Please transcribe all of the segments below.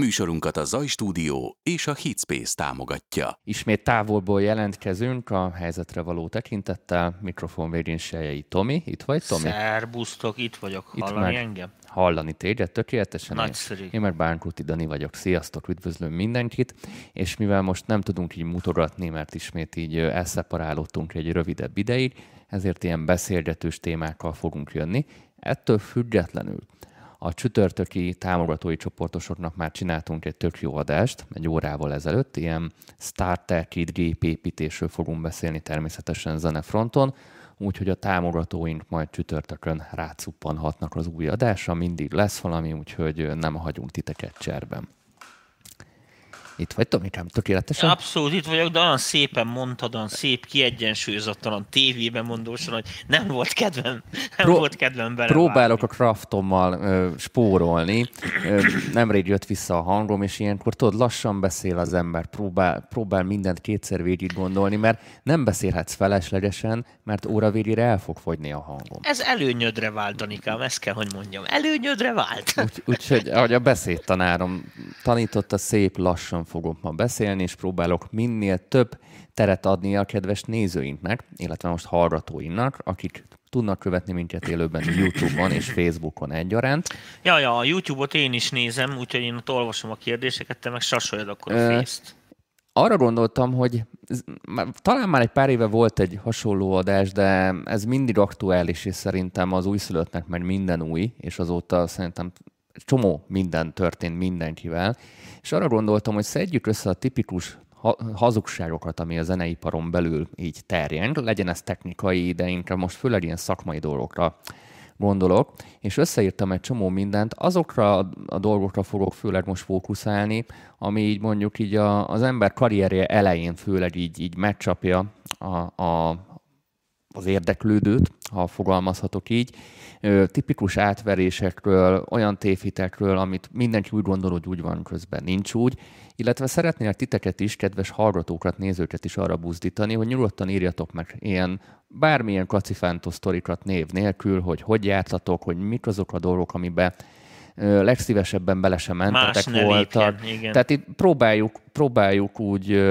Műsorunkat a Zaj Stúdió és a Hitspace támogatja. Ismét távolból jelentkezünk a helyzetre való tekintettel. Mikrofon végén Sejei Tomi. Itt vagy, Tomi? Szerbusztok, itt vagyok. Itt hallani meg engem? Hallani téged, tökéletesen. Nagyszerű. Én meg Bánkuti Dani vagyok. Sziasztok, üdvözlöm mindenkit. És mivel most nem tudunk így mutogatni, mert ismét így elszeparálódtunk egy rövidebb ideig, ezért ilyen beszélgetős témákkal fogunk jönni. Ettől függetlenül a csütörtöki támogatói csoportosoknak már csináltunk egy tök jó adást, egy órával ezelőtt, ilyen starter kit gépépítésről fogunk beszélni természetesen zenefronton, úgyhogy a támogatóink majd csütörtökön rácuppanhatnak az új adásra, mindig lesz valami, úgyhogy nem hagyunk titeket cserben. Itt vagy, Tomikám, tökéletesen? Abszolút itt vagyok, de olyan szépen mondtad, olyan szép, kiegyensúlyozottan, tévében mondósan, hogy nem volt kedvem, nem Pró- volt kedvem bele. Próbálok a craftommal ö, spórolni. Ö, nemrég jött vissza a hangom, és ilyenkor tudod, lassan beszél az ember, próbál, próbál mindent kétszer végig gondolni, mert nem beszélhetsz feleslegesen, mert óra végére el fog fogyni a hangom. Ez előnyödre vált, Danikám, ezt kell, hogy mondjam. Előnyödre vált. Úgyhogy, úgy, ahogy a beszédtanárom tanította, szép lassan fogok ma beszélni, és próbálok minél több teret adni a kedves nézőinknek, illetve most hallgatóinknak, akik tudnak követni minket élőben YouTube-on és Facebookon egyaránt. Ja, ja, a YouTube-ot én is nézem, úgyhogy én ott olvasom a kérdéseket, te meg sasoljad akkor a fészt. Arra gondoltam, hogy talán már egy pár éve volt egy hasonló adás, de ez mindig aktuális, és szerintem az újszülöttnek meg minden új, és azóta szerintem csomó minden történt mindenkivel, és arra gondoltam, hogy szedjük össze a tipikus hazugságokat, ami a zeneiparon belül így terjeng, legyen ez technikai, de inkább most főleg ilyen szakmai dolgokra gondolok, és összeírtam egy csomó mindent, azokra a dolgokra fogok főleg most fókuszálni, ami így mondjuk így a, az ember karrierje elején főleg így, így megcsapja a, a, az érdeklődőt, ha fogalmazhatok így, tipikus átverésekről, olyan tévhitekről, amit mindenki úgy gondol, hogy úgy van, közben nincs úgy, illetve szeretnél titeket is, kedves hallgatókat, nézőket is arra buzdítani, hogy nyugodtan írjatok meg ilyen bármilyen kacifántó sztorikat név nélkül, hogy hogy jártatok, hogy mik azok a dolgok, amiben legszívesebben bele sem mentetek voltak. igen. Tehát itt próbáljuk, próbáljuk úgy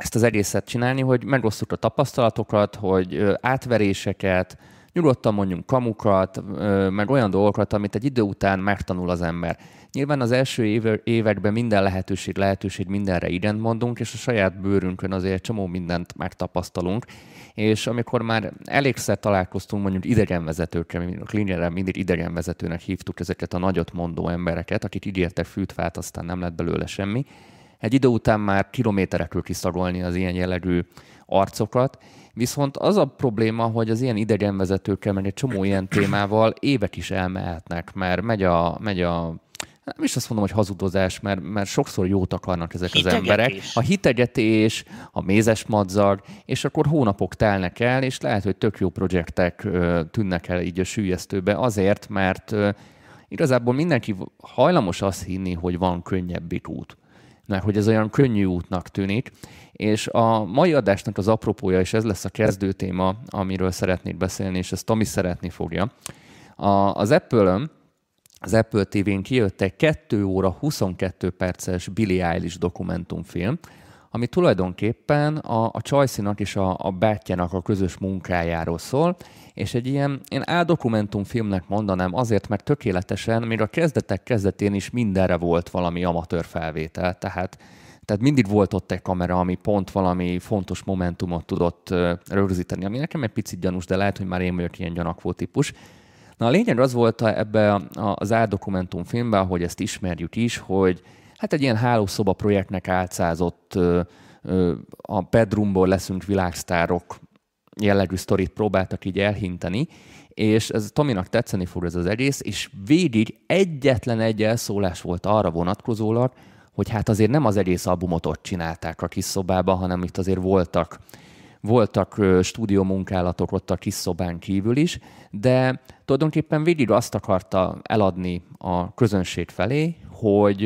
ezt az egészet csinálni, hogy megosztjuk a tapasztalatokat, hogy átveréseket, nyugodtan mondjunk kamukat, meg olyan dolgokat, amit egy idő után megtanul az ember. Nyilván az első években minden lehetőség, lehetőség mindenre igen mondunk, és a saját bőrünkön azért csomó mindent megtapasztalunk, és amikor már elégszer találkoztunk mondjuk idegenvezetőkkel, mi a Cleanerrel mindig idegenvezetőnek hívtuk ezeket a nagyot mondó embereket, akik ígértek fűtfát, aztán nem lett belőle semmi, egy idő után már kilométerekről kiszagolni az ilyen jellegű arcokat, Viszont az a probléma, hogy az ilyen idegenvezetőkkel, meg egy csomó ilyen témával évek is elmehetnek, mert megy a, megy a nem is azt mondom, hogy hazudozás, mert, mert sokszor jót akarnak ezek hitegetés. az emberek. A hitegetés, a mézes madzag, és akkor hónapok telnek el, és lehet, hogy tök jó projektek tűnnek el így a sűjesztőbe azért, mert igazából mindenki hajlamos azt hinni, hogy van könnyebbik út mert hogy ez olyan könnyű útnak tűnik, és a mai adásnak az apropója, és ez lesz a kezdő téma, amiről szeretnék beszélni, és ezt Tomi szeretni fogja. A, az Apple-ön, az Apple TV-n kijött egy 2 óra 22 perces Billie Eilish dokumentumfilm, ami tulajdonképpen a, a Csajszinak és a, a Bátyjának a közös munkájáról szól, és egy ilyen én filmnek mondanám azért, mert tökéletesen, még a kezdetek kezdetén is mindenre volt valami amatőr felvétel, tehát tehát mindig volt ott egy kamera, ami pont valami fontos momentumot tudott rögzíteni, ami nekem egy picit gyanús, de lehet, hogy már én vagyok ilyen gyanakvó típus. Na a lényeg az volt ebbe az áldokumentum filmben, hogy ezt ismerjük is, hogy hát egy ilyen hálószoba projektnek álcázott a bedroomból leszünk világsztárok jellegű sztorit próbáltak így elhinteni, és ez Tominak tetszeni fog ez az egész, és végig egyetlen egy elszólás volt arra vonatkozólag, hogy hát azért nem az egész albumot ott csinálták a kis szobában, hanem itt azért voltak, voltak stúdiómunkálatok ott a kis szobán kívül is, de tulajdonképpen végig azt akarta eladni a közönség felé, hogy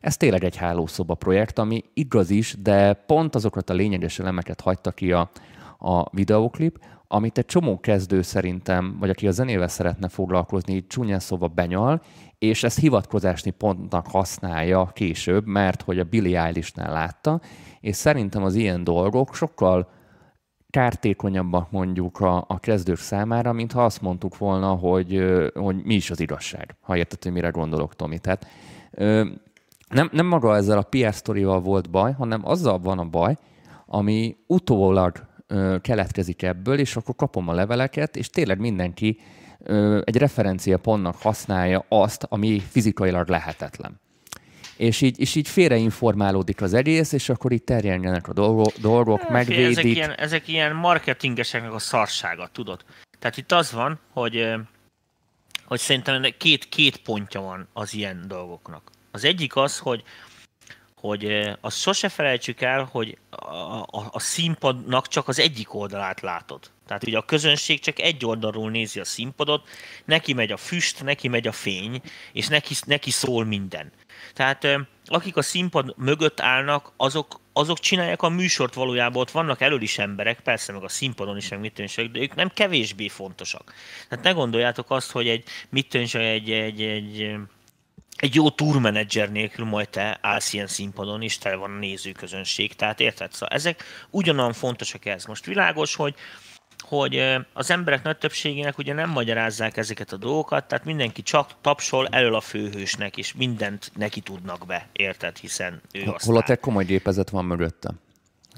ez tényleg egy hálószoba projekt, ami igaz is, de pont azokat a lényeges elemeket hagyta ki a, a videóklip, amit egy csomó kezdő szerintem, vagy aki a zenével szeretne foglalkozni, csúnyán szóval benyal, és ezt hivatkozásni pontnak használja később, mert hogy a Billy Eilish-nál látta, és szerintem az ilyen dolgok sokkal kártékonyabbak mondjuk a, a kezdők számára, mint ha azt mondtuk volna, hogy, hogy mi is az igazság, ha érted, hogy mire gondolok, Tomi. Tehát nem, nem maga ezzel a PR sztorival volt baj, hanem azzal van a baj, ami utólag keletkezik ebből, és akkor kapom a leveleket, és tényleg mindenki egy referencia pontnak használja azt, ami fizikailag lehetetlen. És így, és így félreinformálódik az egész, és akkor így terjedjenek a dolgok, dolgok hát, megvédik. Ezek ilyen, ezek ilyen marketingeseknek a szarsága, tudod? Tehát itt az van, hogy, hogy szerintem két, két pontja van az ilyen dolgoknak. Az egyik az, hogy, hogy azt sose felejtsük el, hogy a, a, a színpadnak csak az egyik oldalát látod. Tehát ugye a közönség csak egy oldalról nézi a színpadot, neki megy a füst, neki megy a fény, és neki, neki szól minden. Tehát akik a színpad mögött állnak, azok, azok csinálják a műsort valójában, ott vannak elől is emberek, persze meg a színpadon is, meg mit tűnjön, de ők nem kevésbé fontosak. Tehát ne gondoljátok azt, hogy egy, mit tűnjön, egy, egy, egy, egy jó tourmenedzser nélkül majd te állsz ilyen színpadon, és te van a nézőközönség, tehát érted? Szóval ezek ugyanolyan fontosak ez. Most világos, hogy hogy az emberek nagy többségének ugye nem magyarázzák ezeket a dolgokat, tehát mindenki csak tapsol elől a főhősnek, és mindent neki tudnak be, érted, hiszen ő Hol a te komoly gépezet van mögötte?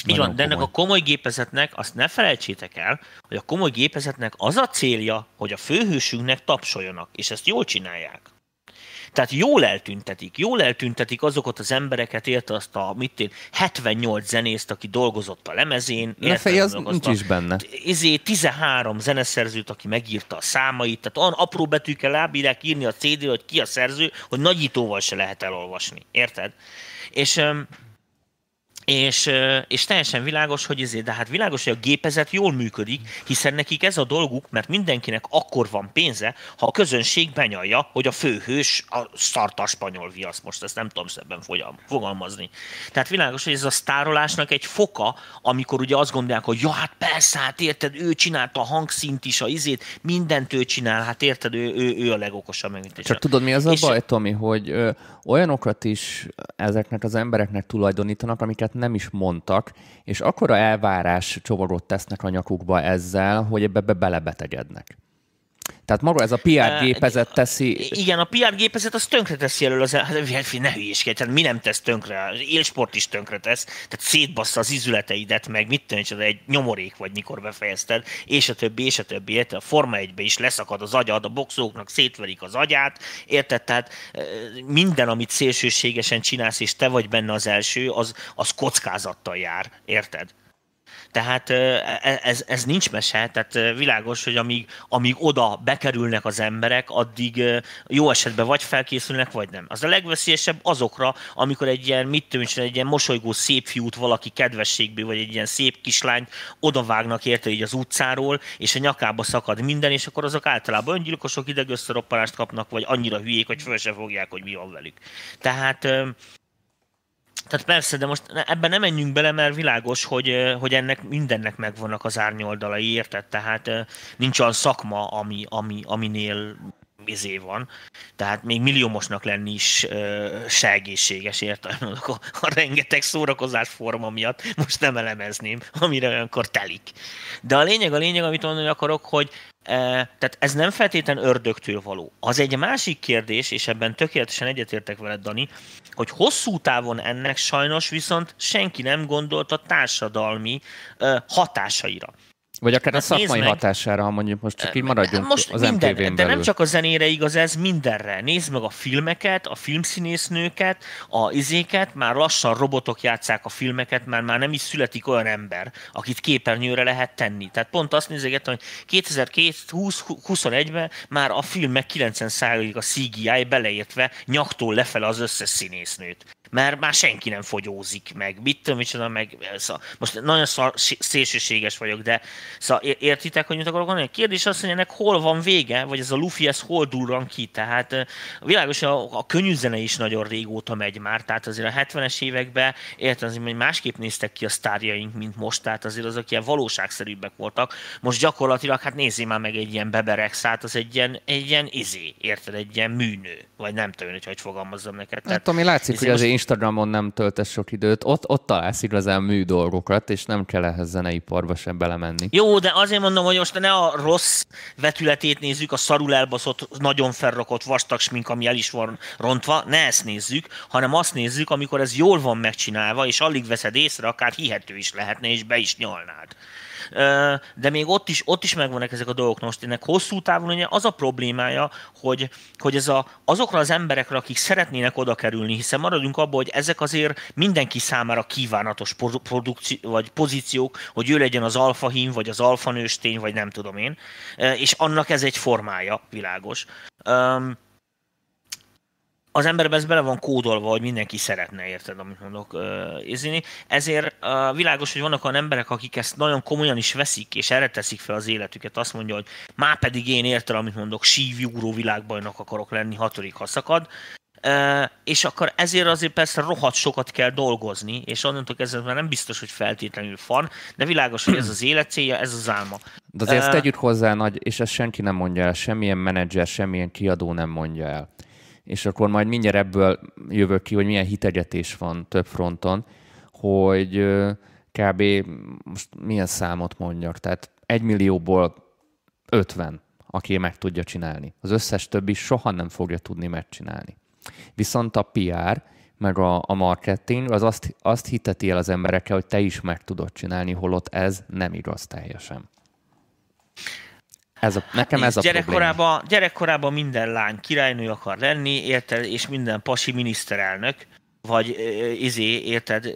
Így van, de ennek a komoly gépezetnek azt ne felejtsétek el, hogy a komoly gépezetnek az a célja, hogy a főhősünknek tapsoljanak, és ezt jól csinálják. Tehát jól eltüntetik, jól eltüntetik azokat az embereket, érte azt a, mit én, 78 zenészt, aki dolgozott a lemezén. Ne fej, az nincs is benne. Ezért 13 zeneszerzőt, aki megírta a számait, tehát olyan apró betűkkel rábírják írni a cd hogy ki a szerző, hogy nagyítóval se lehet elolvasni. Érted? És és, és teljesen világos, hogy ezért, de hát világos, hogy a gépezet jól működik, hiszen nekik ez a dolguk, mert mindenkinek akkor van pénze, ha a közönség benyalja, hogy a főhős a szarta spanyol viasz, most ezt nem tudom szebben fogalmazni. Tehát világos, hogy ez a sztárolásnak egy foka, amikor ugye azt gondolják, hogy ja, hát persze, hát érted, ő csinálta a hangszint is, a izét, mindent ő csinál, hát érted, ő, ő, ő a legokosabb meg. Csak tudod, mi az a baj, Tomi, hogy ö, olyanokat is ezeknek az embereknek tulajdonítanak, amiket nem is mondtak, és akkora elvárás csomagot tesznek a nyakukba ezzel, hogy ebbe be belebetegednek. Tehát maga ez a PR gépezet teszi... Igen, a PR gépezet az tönkre teszi elől az... Hát, ne hülyéskedj, tehát mi nem tesz tönkre? Az élsport is tönkre tesz, tehát szétbassza az izületeidet, meg mit tűnj, egy nyomorék vagy, mikor befejezted, és a többi, és a többi, érted? A Forma 1 is leszakad az agyad, a boxolóknak szétverik az agyát, érted? Tehát minden, amit szélsőségesen csinálsz, és te vagy benne az első, az, az kockázattal jár, érted? Tehát e, ez, ez nincs mese, tehát világos, hogy amíg, amíg oda bekerülnek az emberek, addig jó esetben vagy felkészülnek, vagy nem. Az a legveszélyesebb azokra, amikor egy ilyen, mit tudom, egy ilyen mosolygó szép fiút valaki kedvességből, vagy egy ilyen szép kislányt odavágnak érte így az utcáról, és a nyakába szakad minden, és akkor azok általában öngyilkosok idegösszeroppanást kapnak, vagy annyira hülyék, hogy föl se fogják, hogy mi van velük. Tehát tehát persze, de most ebben nem menjünk bele, mert világos, hogy, hogy ennek mindennek megvannak az árnyoldalai, érted? Tehát nincs olyan szakma, ami, ami, aminél izé van. Tehát még milliómosnak lenni is uh, se egészséges, értem? A, a rengeteg szórakozás forma miatt most nem elemezném, amire olyankor telik. De a lényeg, a lényeg, amit mondani akarok, hogy tehát ez nem feltétlen ördögtől való. Az egy másik kérdés, és ebben tökéletesen egyetértek veled, Dani, hogy hosszú távon ennek sajnos viszont senki nem gondolt a társadalmi hatásaira. Vagy akár a hát szakmai hatására, ha mondjuk most csak így maradjunk most az minden, MTV-n belül. De nem csak a zenére igaz ez, mindenre. Nézd meg a filmeket, a filmszínésznőket, a izéket, már lassan robotok játszák a filmeket, mert már nem is születik olyan ember, akit képernyőre lehet tenni. Tehát pont azt nézegetem, hogy 2021-ben már a filmek 90%-a CGI beleértve nyaktól lefele az összes színésznőt mert már senki nem fogyózik meg. Mit tudom, micsoda, meg szóval, most nagyon szar, szélsőséges vagyok, de szóval értitek, hogy mit akarok mondani? A kérdés az, hogy ennek hol van vége, vagy ez a Luffy, ez hol durran ki. Tehát világos, a, a könnyű zene is nagyon régóta megy már, tehát azért a 70-es években értem, azért, hogy másképp néztek ki a sztárjaink, mint most, tehát azért azok ilyen valóságszerűbbek voltak. Most gyakorlatilag, hát nézzél már meg egy ilyen beberexát, az egy ilyen, egy ilyen izé, érted, egy ilyen műnő, vagy nem tudom, hogy hogy fogalmazzam neked. Tehát, hát, ami látszik, hogy az most... Instagramon nem töltesz sok időt, ott, ott találsz igazán mű dolgokat, és nem kell ehhez zeneiparba sem belemenni. Jó, de azért mondom, hogy most ne a rossz vetületét nézzük, a szarul elbaszott, nagyon felrakott vastag smink, ami el is van rontva, ne ezt nézzük, hanem azt nézzük, amikor ez jól van megcsinálva, és alig veszed észre, akár hihető is lehetne, és be is nyalnád de még ott is, ott is megvannak ezek a dolgok. Most ennek hosszú távon ugye az a problémája, hogy, hogy ez a, azokra az emberekre, akik szeretnének oda kerülni, hiszen maradjunk abban, hogy ezek azért mindenki számára kívánatos produkci- vagy pozíciók, hogy ő legyen az alfahím, vagy az alfanőstény, vagy nem tudom én, és annak ez egy formája, világos az emberben ez bele van kódolva, hogy mindenki szeretne, érted, amit mondok, érzini. Ezért világos, hogy vannak olyan emberek, akik ezt nagyon komolyan is veszik, és erre teszik fel az életüket. Azt mondja, hogy már pedig én értem, amit mondok, sívjúró világbajnok akarok lenni, hatodik haszakad. És akkor ezért azért persze rohadt sokat kell dolgozni, és onnantól kezdve már nem biztos, hogy feltétlenül van, de világos, hogy ez az élet célja, ez az álma. De azért ezt tegyük hozzá nagy, és ezt senki nem mondja el, semmilyen menedzser, semmilyen kiadó nem mondja el és akkor majd mindjárt ebből jövök ki, hogy milyen hitegyetés van több fronton, hogy kb. most milyen számot mondjak, tehát egy millióból 50, aki meg tudja csinálni. Az összes többi soha nem fogja tudni megcsinálni. Viszont a PR, meg a, a marketing, az azt, azt hiteti el az emberekkel, hogy te is meg tudod csinálni, holott ez nem igaz teljesen. Ez a, nekem ez a gyerekkorában, gyerekkorában minden lány királynő akar lenni, érted, és minden pasi miniszterelnök, vagy izé, érted,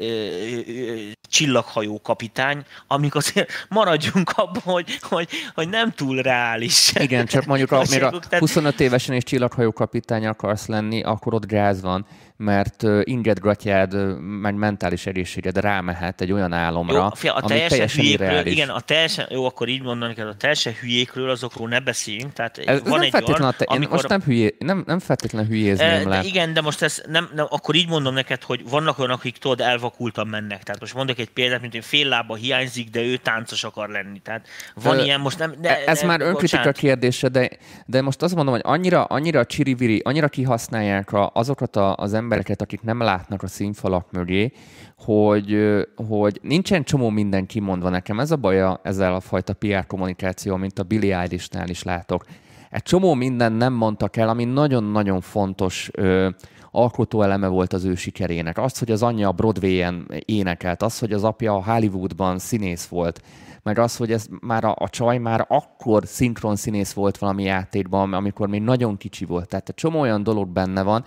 csillaghajó kapitány, amik azért maradjunk abban, hogy, hogy, hogy nem túl reális. Igen, csak mondjuk a, még a 25 évesen és csillaghajó kapitány akarsz lenni, akkor ott gáz van, mert inged gratyád, meg mentális egészséged rámehet egy olyan álomra, jó, fia, a ami teljesen, irreális. Igen, a teljesen, jó, akkor így mondani kell, a teljesen hülyékről, azokról ne beszéljünk. Tehát ez, van ez egy olyan, te, amikor... most nem, hülyé, nem, nem feltétlenül hülyézném e, le. Igen, de most ez nem, nem, akkor így mondom neked, hogy vannak olyanok, akik tudod, elvakultan mennek. Tehát most mondok egy példát, mint hogy fél lába hiányzik, de ő táncos akar lenni. Tehát van Ö, ilyen, most nem... De, ez de, már önkritika kérdése, de, de most azt mondom, hogy annyira, annyira csiriviri, annyira kihasználják a, azokat a, az embereket, akik nem látnak a színfalak mögé, hogy, hogy nincsen csomó minden kimondva nekem. Ez a baja ezzel a fajta PR kommunikáció, mint a Billy Eilish-nál is látok. Egy csomó minden nem mondtak el, ami nagyon-nagyon fontos ö, alkotóeleme volt az ő sikerének. Az, hogy az anyja a Broadway-en énekelt, az, hogy az apja a Hollywoodban színész volt, meg az, hogy ez már a, a csaj már akkor szinkron színész volt valami játékban, amikor még nagyon kicsi volt. Tehát egy csomó olyan dolog benne van,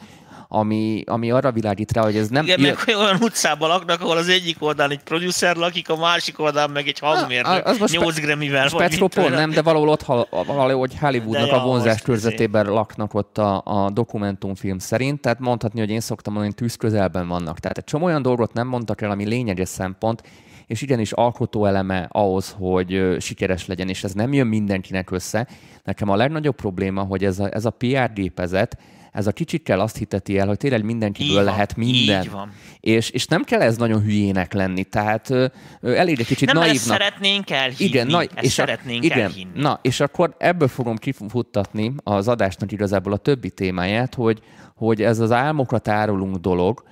ami, ami arra világít rá, hogy ez nem... Igen, meg olyan utcában laknak, ahol az egyik oldalon egy producer lakik, a másik oldalon meg egy hangmérnök, az most 8 Grammy-vel. Spectropol nem, de valahol ott valahogy Hollywoodnak a vonzás körzetében laknak ott a, a dokumentumfilm szerint, tehát mondhatni, hogy én szoktam mondani, hogy tűz közelben vannak. Tehát egy csomó olyan dolgot nem mondtak el, ami lényeges szempont, és igenis alkotó eleme ahhoz, hogy sikeres legyen, és ez nem jön mindenkinek össze. Nekem a legnagyobb probléma, hogy ez a, ez a PR gépezet, ez a kicsikkel azt hiteti el, hogy tényleg mindenkiből így lehet van, minden. Így van. És, és nem kell ez nagyon hülyének lenni, tehát ö, elég egy kicsit nem naívnak. Nem szeretnénk elhinni, igen, na, és szeretnénk igen, elhinni. Na, és akkor ebből fogom kifuttatni az adásnak igazából a többi témáját, hogy, hogy ez az álmokat árulunk dolog,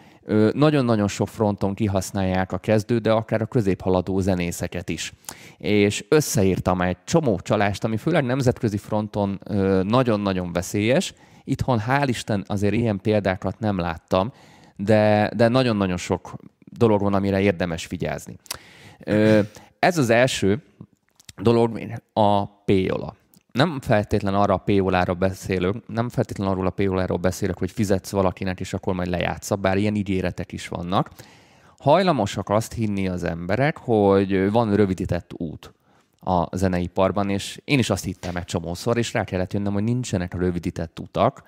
nagyon-nagyon sok fronton kihasználják a kezdő, de akár a középhaladó zenészeket is. És összeírtam egy csomó csalást, ami főleg nemzetközi fronton nagyon-nagyon veszélyes, Itthon hál' Isten azért ilyen példákat nem láttam, de, de nagyon-nagyon sok dolog van, amire érdemes vigyázni. Ez az első dolog a payola. Nem feltétlen arra a payolára beszélök, nem feltétlen arról a payoláról beszélek, hogy fizetsz valakinek, és akkor majd lejátsza, bár ilyen ígéretek is vannak. Hajlamosak azt hinni az emberek, hogy van rövidített út a zeneiparban, és én is azt hittem egy csomószor, és rá kellett jönnöm, hogy nincsenek rövidített utak,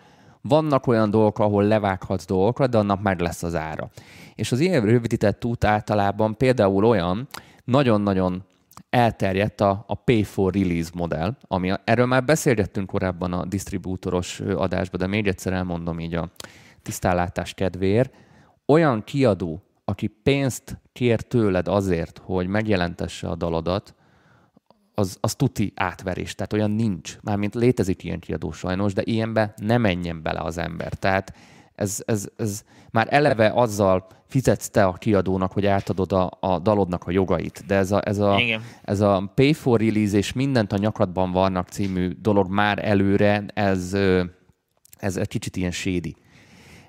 Vannak olyan dolgok, ahol levághatsz dolgokat, de annak meg lesz az ára. És az ilyen rövidített út általában például olyan, nagyon-nagyon elterjedt a, a Pay for Release modell, ami erről már beszélgettünk korábban a disztribútoros adásban, de még egyszer elmondom így a tisztállátás kedvéért. Olyan kiadó, aki pénzt kér tőled azért, hogy megjelentesse a dalodat, az, az tuti átverés, tehát olyan nincs. Mármint létezik ilyen kiadó sajnos, de ilyenbe nem menjen bele az ember. Tehát ez, ez, ez már eleve azzal fizetsz te a kiadónak, hogy átadod a, a dalodnak a jogait, de ez a, ez, a, ez a pay for release és mindent a nyakadban vannak című dolog már előre, ez, ez egy kicsit ilyen sédi.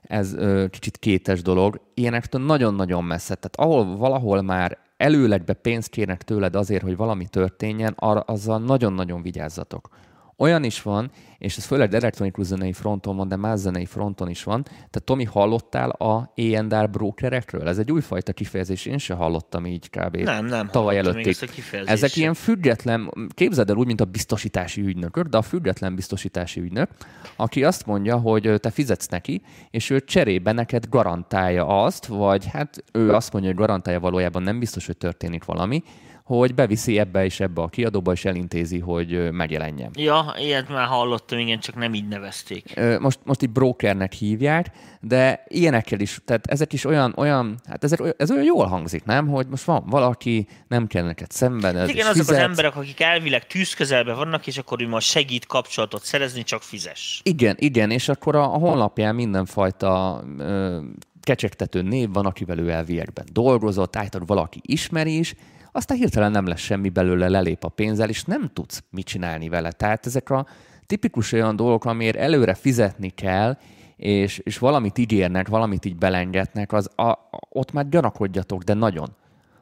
Ez kicsit kétes dolog. Ilyenektől nagyon-nagyon messze. Tehát ahol valahol már előlegbe pénzt kérnek tőled azért, hogy valami történjen, arra, azzal nagyon-nagyon vigyázzatok. Olyan is van, és ez főleg elektronikus zenei fronton van, de más zenei fronton is van. Tehát Tomi, hallottál a A&R brokerekről? Ez egy újfajta kifejezés, én sem hallottam így kb. Nem, nem tavaly előttig. Ezek ilyen független, képzeld el úgy, mint a biztosítási ügynökök, de a független biztosítási ügynök, aki azt mondja, hogy te fizetsz neki, és ő cserébe neked garantálja azt, vagy hát ő azt mondja, hogy garantálja valójában nem biztos, hogy történik valami, hogy beviszi ebbe és ebbe a kiadóba, és elintézi, hogy megjelenjen. Ja, ilyet már hallottam, igen, csak nem így nevezték. Most, most itt brokernek hívják, de ilyenekkel is, tehát ezek is olyan, olyan hát ezek, ez olyan jól hangzik, nem? Hogy most van valaki, nem kell neked ez Igen, azok fizet. az emberek, akik elvileg tűzközelben vannak, és akkor ő most segít kapcsolatot szerezni, csak fizes. Igen, igen, és akkor a, a honlapján mindenfajta ö, kecsegtető név van, akivel ő elviekben dolgozott, általában valaki ismeri is, aztán hirtelen nem lesz semmi belőle, lelép a pénzzel, és nem tudsz mit csinálni vele. Tehát ezek a tipikus olyan dolgok, amiért előre fizetni kell, és, és valamit ígérnek, valamit így belengetnek, az a, ott már gyanakodjatok, de nagyon.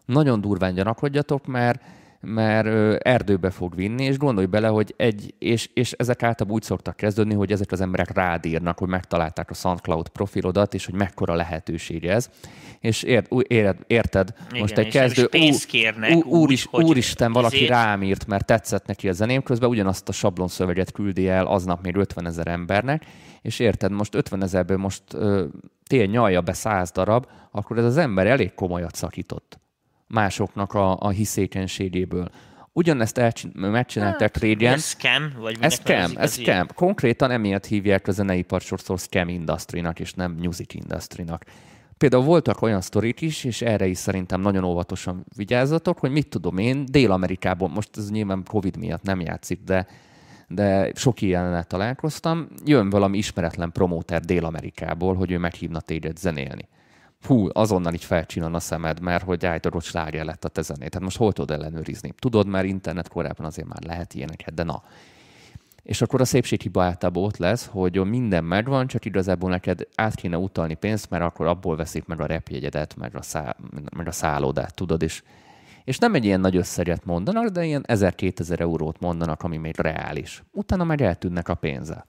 Nagyon durván gyanakodjatok, mert mert erdőbe fog vinni, és gondolj bele, hogy egy, és, és ezek általában úgy szoktak kezdődni, hogy ezek az emberek rád írnak, hogy megtalálták a SoundCloud profilodat, és hogy mekkora lehetőség ez. És ért, ér, érted, Igen, most egy kezdő, pénzt kérnek, ú, úr, is, hogy úristen, valaki ezért... rám írt, mert tetszett neki a zeném, közben ugyanazt a sablonszöveget küldi el aznap még 50 ezer embernek, és érted, most 50 ezerből most tél nyalja be 100 darab, akkor ez az ember elég komolyat szakított másoknak a, a hiszékenységéből. Ugyanezt elcsin- megcsinálták hát, régen. Ez scam? Vagy ez scam, ez scam. Konkrétan emiatt hívják a zeneipar sokszor scam industry és nem music industry. Például voltak olyan sztorik is, és erre is szerintem nagyon óvatosan vigyázzatok, hogy mit tudom én, Dél-Amerikában, most ez nyilván Covid miatt nem játszik, de, de sok ilyennel találkoztam, jön valami ismeretlen promóter Dél-Amerikából, hogy ő meghívna téged zenélni hú, azonnal így felcsinan a szemed, mert hogy állítod, sláger lett a te zené. Tehát most hol tudod ellenőrizni? Tudod, mert internet korábban azért már lehet ilyeneket, de na. És akkor a szépséghiba általában ott lesz, hogy minden megvan, csak igazából neked át kéne utalni pénzt, mert akkor abból veszik meg a repjegyedet, meg a, szá, meg a szállódát, tudod, és, és nem egy ilyen nagy összeget mondanak, de ilyen 1000-2000 eurót mondanak, ami még reális. Utána meg eltűnnek a pénze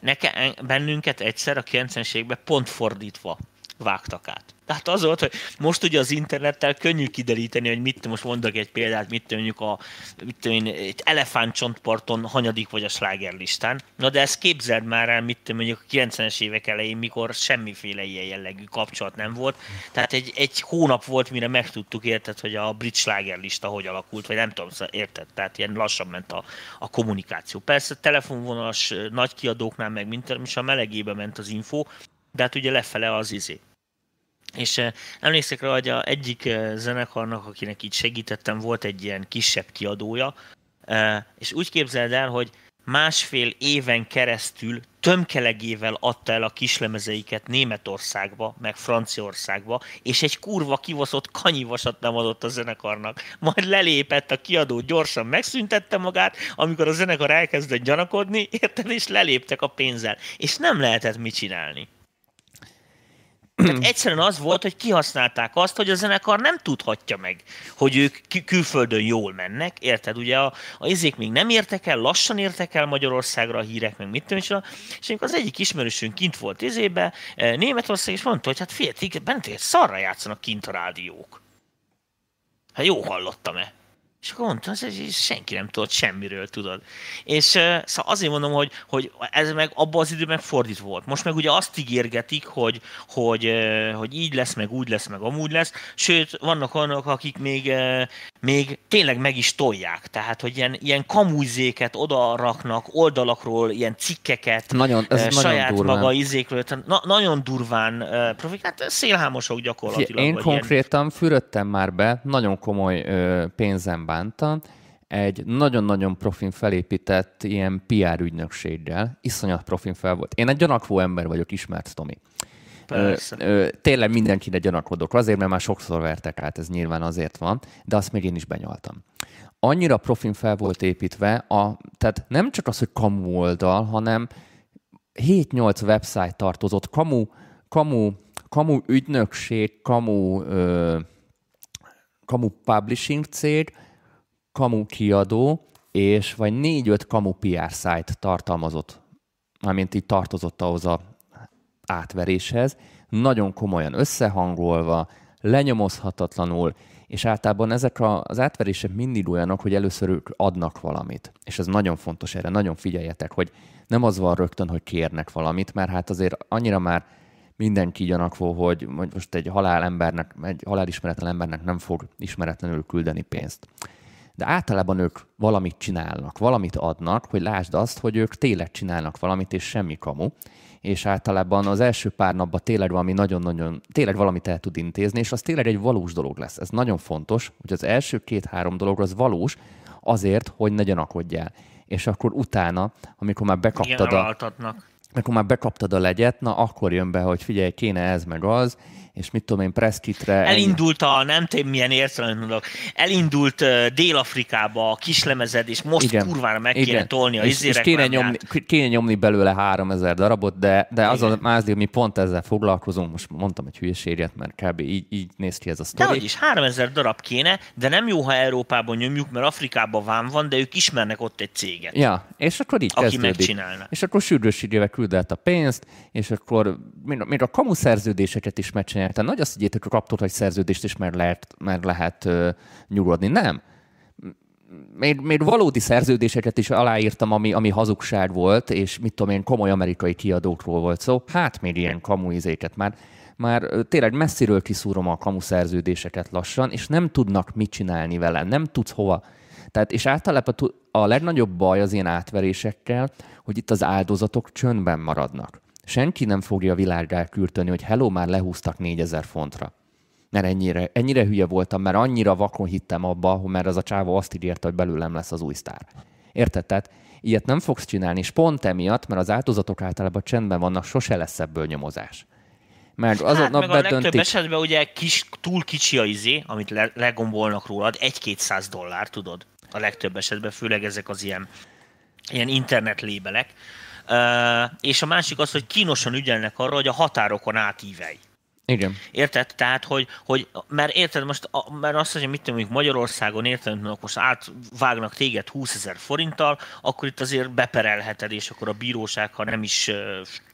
neke, bennünket egyszer a 90-es években pont fordítva vágtak át. Tehát az volt, hogy most ugye az internettel könnyű kideríteni, hogy mit, most mondok egy példát, mit mondjuk a, mit tudom egy elefántcsontparton hanyadik vagy a slágerlistán. Na de ezt képzeld már el, mit mondjuk a 90-es évek elején, mikor semmiféle ilyen jellegű kapcsolat nem volt. Tehát egy, egy hónap volt, mire megtudtuk, érted, hogy a brit slágerlista hogy alakult, vagy nem tudom, érted? Tehát ilyen lassan ment a, a kommunikáció. Persze telefonvonalas nagy kiadóknál meg mint a melegébe ment az info, de hát ugye lefele az izé és emlékszek rá, hogy a egyik zenekarnak, akinek így segítettem, volt egy ilyen kisebb kiadója, és úgy képzeld el, hogy másfél éven keresztül tömkelegével adta el a kislemezeiket Németországba, meg Franciaországba, és egy kurva kivaszott kanyivasat nem adott a zenekarnak. Majd lelépett a kiadó, gyorsan megszüntette magát, amikor a zenekar elkezdett gyanakodni, érted, és leléptek a pénzzel. És nem lehetett mit csinálni. Tehát egyszerűen az volt, hogy kihasználták azt, hogy a zenekar nem tudhatja meg, hogy ők külföldön jól mennek, érted? Ugye a, a izék még nem értek el, lassan értek el Magyarországra a hírek, meg mit tudom, és az egyik ismerősünk kint volt izébe, eh, Németország, és mondta, hogy hát figyelj, bent szarra játszanak kint a rádiók. Hát jó hallottam-e? És akkor mondta, hogy senki nem tudott semmiről, tudod. És szóval azért mondom, hogy, hogy ez meg abban az időben fordítva volt. Most meg ugye azt ígérgetik, hogy, hogy, hogy így lesz, meg úgy lesz, meg amúgy lesz. Sőt, vannak olyanok, akik még, még tényleg meg is tolják. Tehát, hogy ilyen, ilyen kamúzéket oda raknak oldalakról, ilyen cikkeket, nagyon, ez saját nagyon durván. maga izékről. Tehát na, nagyon durván profik. Hát szélhámosok gyakorlatilag. Én konkrétan ilyen... fürödtem már be, nagyon komoly pénzem bánta, egy nagyon-nagyon profin felépített ilyen PR ügynökséggel. Iszonyat profin fel volt. Én egy gyanakvó ember vagyok, ismert Tomi. Ö, ö, tényleg mindenkire gyanakodok, azért, mert már sokszor vertek át, ez nyilván azért van, de azt még én is benyaltam. Annyira profin fel volt építve, a, tehát nem csak az, hogy kamu oldal, hanem 7-8 website tartozott, kamu, kamu, kamu ügynökség, kamu, ö, kamu publishing cég, kamu kiadó, és vagy négy-öt kamu PR site tartalmazott, mármint így tartozott ahhoz a átveréshez, nagyon komolyan összehangolva, lenyomozhatatlanul, és általában ezek az átverések mindig olyanok, hogy először ők adnak valamit. És ez nagyon fontos erre, nagyon figyeljetek, hogy nem az van rögtön, hogy kérnek valamit, mert hát azért annyira már mindenki gyanakvó, hogy most egy halál embernek, egy halálismeretlen embernek nem fog ismeretlenül küldeni pénzt de általában ők valamit csinálnak, valamit adnak, hogy lásd azt, hogy ők tényleg csinálnak valamit, és semmi kamu, és általában az első pár napban tényleg valami nagyon-nagyon, tényleg valamit el tud intézni, és az tényleg egy valós dolog lesz. Ez nagyon fontos, hogy az első két-három dolog az valós, azért, hogy ne gyanakodjál. És akkor utána, amikor már bekaptad Igen, a, amikor már bekaptad a legyet, na akkor jön be, hogy figyelj, kéne ez meg az, és mit tudom én, Preskitre... Elindult a, nem tudom milyen értelem mondok, elindult Dél-Afrikába a kislemezed, és most Igen. kurvára meg Igen. kéne tolni a és, és kéne, nyomni, kéne nyomni belőle 3000 darabot, de, de az a mázli, mi pont ezzel foglalkozunk, most mondtam egy hülyeséget, mert kb. így, így néz ki ez a sztori. De is, 3000 darab kéne, de nem jó, ha Európában nyomjuk, mert Afrikában vám van, de ők ismernek ott egy céget. Ja, és akkor így aki kezdődik. megcsinálna. És akkor sürgősségével küldelt a pénzt, és akkor még, még a kamu szerződéseket is megcsinálják tehát nagy azt higgyétek, hogy kaptok egy szerződést, és már lehet, már lehet uh, nyugodni. Nem. Még, még valódi szerződéseket is aláírtam, ami, ami hazugság volt, és mit tudom én, komoly amerikai kiadókról volt szó. Hát még ilyen kamuizéket már, már tényleg messziről kiszúrom a kamu szerződéseket lassan, és nem tudnak mit csinálni vele, nem tudsz hova. Tehát, és általában a legnagyobb baj az ilyen átverésekkel, hogy itt az áldozatok csöndben maradnak senki nem fogja világgá kürteni, hogy hello, már lehúztak 4000 fontra. Mert ennyire, ennyire hülye voltam, mert annyira vakon hittem abba, mert az a csávó azt ígérte, hogy belőlem lesz az új sztár. Érted? Tehát ilyet nem fogsz csinálni, és pont emiatt, mert az áldozatok általában csendben vannak, sose lesz ebből nyomozás. Mert az hát, meg a legtöbb esetben ugye kis, túl kicsi a izé, amit le, legombolnak rólad, egy-kétszáz dollár, tudod? A legtöbb esetben, főleg ezek az ilyen, ilyen internet lébelek és a másik az, hogy kínosan ügyelnek arra, hogy a határokon átívelj. Igen. Érted? Tehát, hogy, hogy mert érted most, mert azt, hogy mit tudom, Magyarországon érted, hogy most átvágnak téged 20 ezer forinttal, akkor itt azért beperelheted, és akkor a bíróság, ha nem is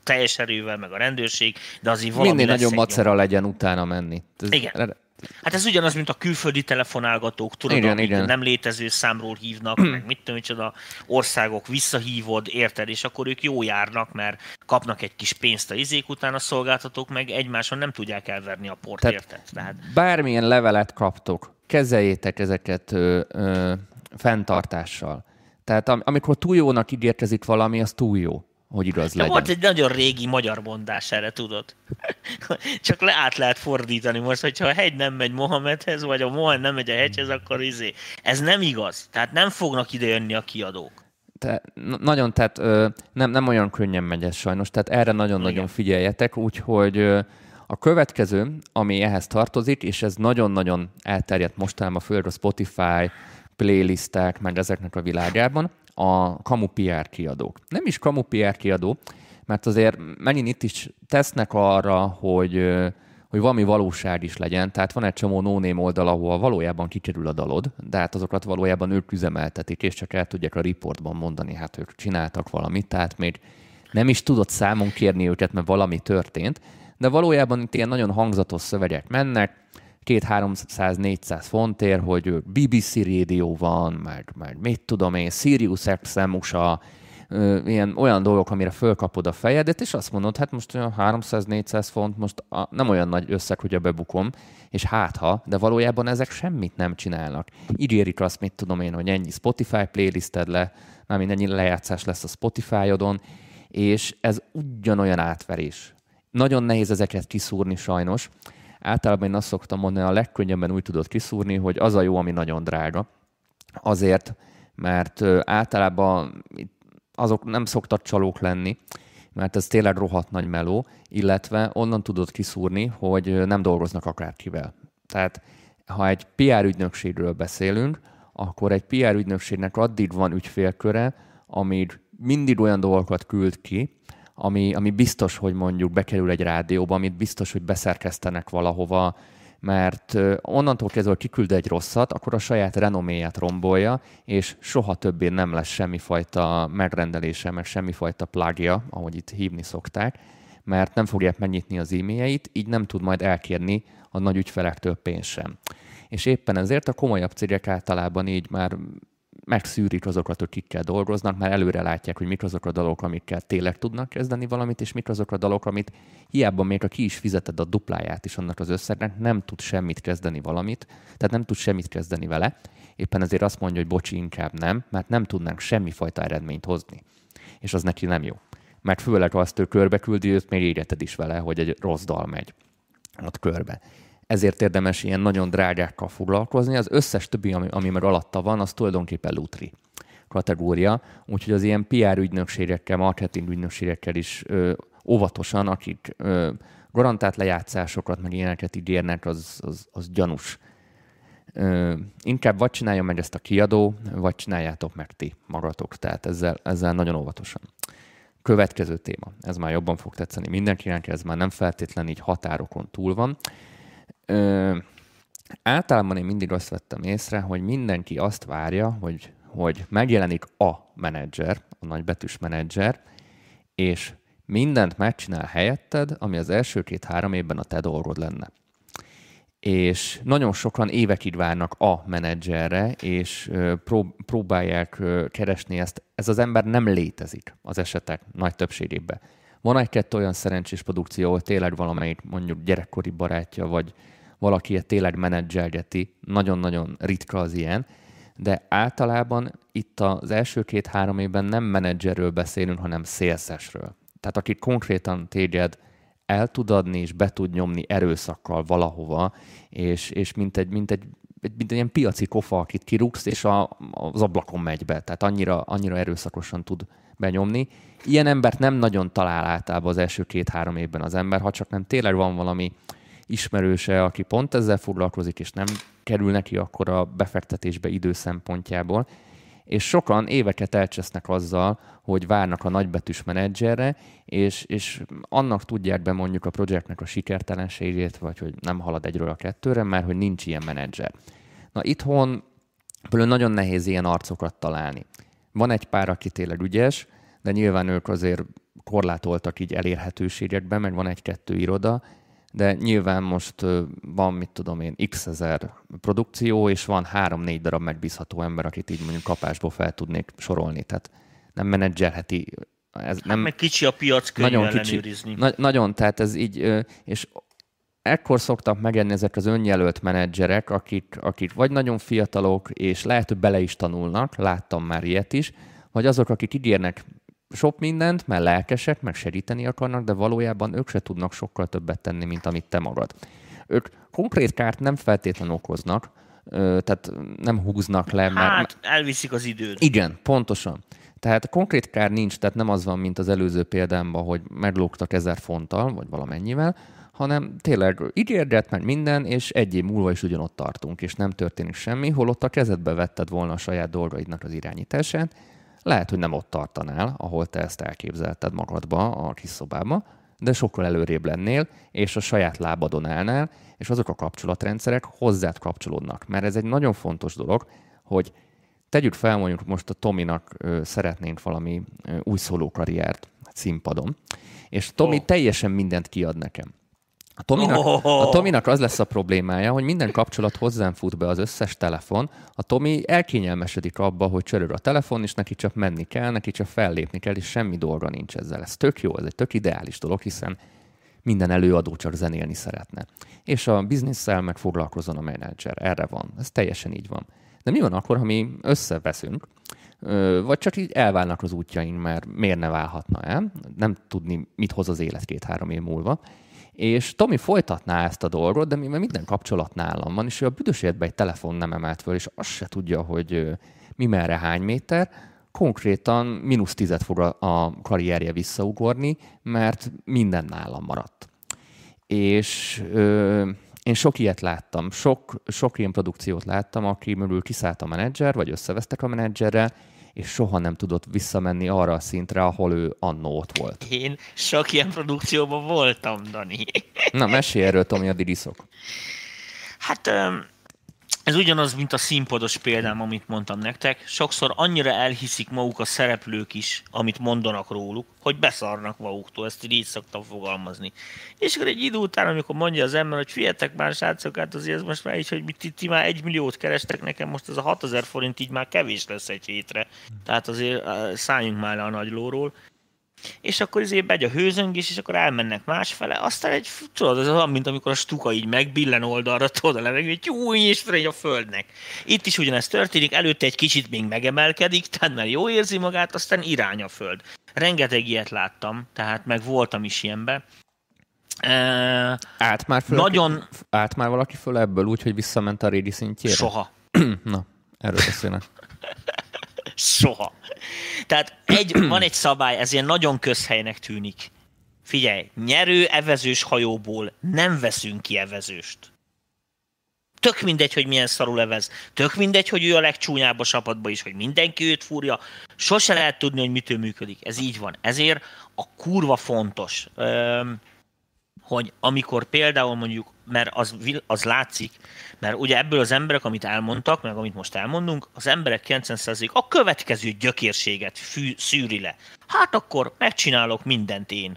teljes erővel, meg a rendőrség, de azért valami Mindig nagyon macera legyen utána menni. Ez Igen. Hát ez ugyanaz, mint a külföldi telefonálgatók, tudod, igen, igen. nem létező számról hívnak, meg mit tudom, micsoda országok visszahívod, érted, és akkor ők jó járnak, mert kapnak egy kis pénzt a izék után, a szolgáltatók meg egymáson nem tudják elverni a port, Tehát érted? Tehát... Bármilyen levelet kaptok, kezeljétek ezeket ö, ö, fenntartással. Tehát am- amikor túl jónak ígérkezik valami, az túl jó hogy igaz legyen. Volt egy nagyon régi magyar mondás erre, tudod? Csak le át lehet fordítani most, hogyha a hegy nem megy Mohamedhez, vagy a Mohamed nem megy a hegyhez, akkor izé. Ez nem igaz. Tehát nem fognak ide jönni a kiadók. Te, nagyon, tehát ö, nem, nem olyan könnyen megy ez sajnos, tehát erre nagyon-nagyon figyeljetek, úgyhogy ö, a következő, ami ehhez tartozik, és ez nagyon-nagyon elterjedt mostanában, főleg a Spotify, playlistek, meg ezeknek a világában, a kamu PR kiadók. Nem is kamu PR kiadó, mert azért megint itt is tesznek arra, hogy, hogy valami valóság is legyen. Tehát van egy csomó no oldal, ahol valójában kikerül a dalod, de hát azokat valójában ők üzemeltetik, és csak el tudják a riportban mondani, hát ők csináltak valamit, tehát még nem is tudott számon kérni őket, mert valami történt, de valójában itt ilyen nagyon hangzatos szövegek mennek, két-300-400 fontért, hogy BBC rádió van, meg, meg mit tudom én, Sirius XM USA, ilyen olyan dolgok, amire fölkapod a fejedet, és azt mondod, hát most olyan 300-400 font, most a, nem olyan nagy összeg, hogy a bebukom, és hát ha, de valójában ezek semmit nem csinálnak. Ígérik azt, mit tudom én, hogy ennyi Spotify playlisted le, mármint ennyi lejátszás lesz a Spotify-odon, és ez ugyanolyan átverés. Nagyon nehéz ezeket kiszúrni sajnos. Általában én azt szoktam mondani, a legkönnyebben úgy tudod kiszúrni, hogy az a jó, ami nagyon drága. Azért, mert általában azok nem szoktak csalók lenni, mert ez tényleg rohadt nagy meló, illetve onnan tudod kiszúrni, hogy nem dolgoznak akárkivel. Tehát ha egy PR ügynökségről beszélünk, akkor egy PR ügynökségnek addig van ügyfélköre, ami mindig olyan dolgokat küld ki, ami, ami biztos, hogy mondjuk bekerül egy rádióba, amit biztos, hogy beszerkesztenek valahova, mert onnantól kezdve, hogy kiküld egy rosszat, akkor a saját renoméját rombolja, és soha többé nem lesz semmifajta megrendelése, meg semmifajta plagja, ahogy itt hívni szokták, mert nem fogják megnyitni az e-mailjeit, így nem tud majd elkérni a nagy ügyfelektől pénzt sem. És éppen ezért a komolyabb cégek általában így már megszűrik azokat, hogy kikkel dolgoznak, már előre látják, hogy mik azok a dalok, amikkel tényleg tudnak kezdeni valamit, és mik azok a dalok, amit hiába még a ki is fizeted a dupláját is annak az összegnek, nem tud semmit kezdeni valamit, tehát nem tud semmit kezdeni vele. Éppen ezért azt mondja, hogy bocsi, inkább nem, mert nem tudnánk semmifajta eredményt hozni. És az neki nem jó. Mert főleg azt ő körbe küldi, őt még égeted is vele, hogy egy rossz dal megy ott körbe ezért érdemes ilyen nagyon drágákkal foglalkozni. Az összes többi, ami, ami meg alatta van, az tulajdonképpen lutri kategória, úgyhogy az ilyen PR ügynökségekkel, marketing ügynökségekkel is ö, óvatosan, akik ö, garantált lejátszásokat, meg ilyeneket ígérnek, az, az, az gyanús. Ö, inkább vagy csinálja meg ezt a kiadó, vagy csináljátok meg ti magatok, tehát ezzel, ezzel nagyon óvatosan. Következő téma, ez már jobban fog tetszeni mindenkinek, ez már nem feltétlenül így határokon túl van. Ö, általában én mindig azt vettem észre, hogy mindenki azt várja, hogy, hogy megjelenik a menedzser, a nagybetűs menedzser, és mindent megcsinál helyetted, ami az első két-három évben a te dolgod lenne. És nagyon sokan évekig várnak a menedzserre, és próbálják keresni ezt. Ez az ember nem létezik az esetek nagy többségében. Van egy-kettő olyan szerencsés produkció, ahol tényleg valamelyik mondjuk gyerekkori barátja, vagy valaki tényleg menedzselgeti, nagyon-nagyon ritka az ilyen, de általában itt az első két-három évben nem menedzserről beszélünk, hanem szélszesről. Tehát aki konkrétan téged el tud adni és be tud nyomni erőszakkal valahova, és, és mint, egy, mint, egy, mint egy ilyen piaci kofa, akit kirúgsz, és a, az ablakon megy be. Tehát annyira, annyira erőszakosan tud benyomni. Ilyen embert nem nagyon talál általában az első két-három évben az ember, ha csak nem tényleg van valami ismerőse, aki pont ezzel foglalkozik, és nem kerül neki akkor a befektetésbe idő szempontjából. És sokan éveket elcsesznek azzal, hogy várnak a nagybetűs menedzserre, és, és annak tudják be mondjuk a projektnek a sikertelenségét, vagy hogy nem halad egyről a kettőre, mert hogy nincs ilyen menedzser. Na itthon például nagyon nehéz ilyen arcokat találni. Van egy pár, aki tényleg ügyes, de nyilván ők azért korlátoltak így elérhetőségekben, meg van egy-kettő iroda, de nyilván most van, mit tudom én, x ezer produkció, és van három-négy darab megbízható ember, akit így mondjuk kapásból fel tudnék sorolni. Tehát nem menedzselheti. Ez hát nem, meg kicsi a piac, könnyű nagyon kicsi, na, nagyon, tehát ez így, és ekkor szoktak megenni ezek az önjelölt menedzserek, akik, akik vagy nagyon fiatalok, és lehet, hogy bele is tanulnak, láttam már ilyet is, vagy azok, akik ígérnek sok mindent, mert lelkesek, meg segíteni akarnak, de valójában ők se tudnak sokkal többet tenni, mint amit te magad. Ők konkrét kárt nem feltétlenül okoznak, tehát nem húznak le. Mert... Hát, elviszik az időt. Igen, pontosan. Tehát konkrét kár nincs, tehát nem az van, mint az előző példámban, hogy meglógtak ezer fonttal, vagy valamennyivel, hanem tényleg ígérget meg minden, és egy év múlva is ugyanott tartunk, és nem történik semmi, holott a kezedbe vetted volna a saját dolgaidnak az irányítását, lehet, hogy nem ott tartanál, ahol te ezt elképzelted magadba a kis szobába, de sokkal előrébb lennél, és a saját lábadon állnál, és azok a kapcsolatrendszerek hozzád kapcsolódnak. Mert ez egy nagyon fontos dolog, hogy tegyük fel, mondjuk most a Tominak ö, szeretnénk valami ö, új szóló karriert színpadon, és Tomi oh. teljesen mindent kiad nekem. A Tominak, a Tominak az lesz a problémája, hogy minden kapcsolat hozzám fut be az összes telefon. A Tomi elkényelmesedik abba, hogy csörög a telefon, és neki csak menni kell, neki csak fellépni kell, és semmi dolga nincs ezzel. Ez tök jó, ez egy tök ideális dolog, hiszen minden előadó csak zenélni szeretne. És a bizniszsel meg foglalkozon a menedzser. Erre van. Ez teljesen így van. De mi van akkor, ha mi összeveszünk, vagy csak így elválnak az útjaink, mert miért ne válhatna el? Nem tudni, mit hoz az élet két-három év múlva. És Tomi folytatná ezt a dolgot, de mivel minden kapcsolat nálam van, és ő a büdös egy telefon nem emelt föl, és azt se tudja, hogy mi merre hány méter, konkrétan mínusz tizet fog a karrierje visszaugorni, mert minden nálam maradt. És ö, én sok ilyet láttam, sok, sok ilyen produkciót láttam, aki mögül kiszállt a menedzser, vagy összevesztek a menedzserrel, és soha nem tudott visszamenni arra a szintre, ahol ő annó ott volt. Én sok ilyen produkcióban voltam, Dani. Na, mesélj erről, Tomi, a diriszok. Hát ez ugyanaz, mint a színpados példám, amit mondtam nektek. Sokszor annyira elhiszik maguk a szereplők is, amit mondanak róluk, hogy beszarnak maguktól, ezt így szoktam fogalmazni. És akkor egy idő után, amikor mondja az ember, hogy figyeltek már srácok, hát azért ez most már így, hogy ti, ti már egy milliót kerestek, nekem most ez a 6000 forint így már kevés lesz egy hétre. Tehát azért szálljunk már le a nagy lóról és akkor azért megy a hőzöngés, és akkor elmennek másfele, aztán egy, tudod, ez olyan, mint amikor a stuka így megbillen oldalra, tudod, a levegő, jó és a földnek. Itt is ugyanezt történik, előtte egy kicsit még megemelkedik, tehát már jó érzi magát, aztán irány a föld. Rengeteg ilyet láttam, tehát meg voltam is ilyenbe. Uh, állt már, föl nagyon... Aki, állt már valaki föl ebből úgy, hogy visszament a régi szintjére? Soha. Na, erről beszélnek. Soha. Tehát egy, van egy szabály, ez ilyen nagyon közhelynek tűnik. Figyelj, nyerő evezős hajóból nem veszünk ki evezőst. Tök mindegy, hogy milyen szarul evez. Tök mindegy, hogy ő a legcsúnyább a csapatba is, hogy mindenki őt fúrja. Sose lehet tudni, hogy mitől működik. Ez így van. Ezért a kurva fontos, hogy amikor például mondjuk, mert az, az látszik, mert ugye ebből az emberek, amit elmondtak, meg amit most elmondunk, az emberek 90% a következő gyökérséget fű, szűri le. Hát akkor megcsinálok mindent én.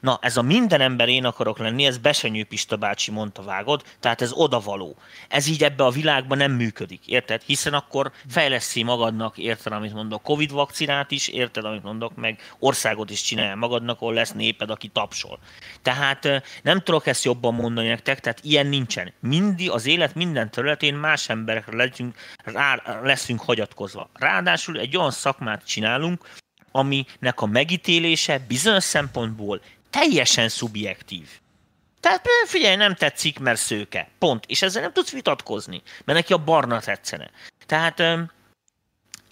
Na, ez a minden ember én akarok lenni, ez Besenyő Pista bácsi mondta vágod, tehát ez odavaló. Ez így ebbe a világban nem működik, érted? Hiszen akkor fejleszi magadnak, érted, amit mondok, Covid vakcinát is, érted, amit mondok, meg országot is csinálja magadnak, ahol lesz néped, aki tapsol. Tehát nem tudok ezt jobban mondani nektek, tehát ilyen nincsen. Mindig az élet minden területén más emberekre leszünk, rá, leszünk hagyatkozva. Ráadásul egy olyan szakmát csinálunk, aminek a megítélése bizonyos szempontból teljesen szubjektív. Tehát figyelj, nem tetszik, mert szőke. Pont. És ezzel nem tudsz vitatkozni, mert neki a barna tetszene. Tehát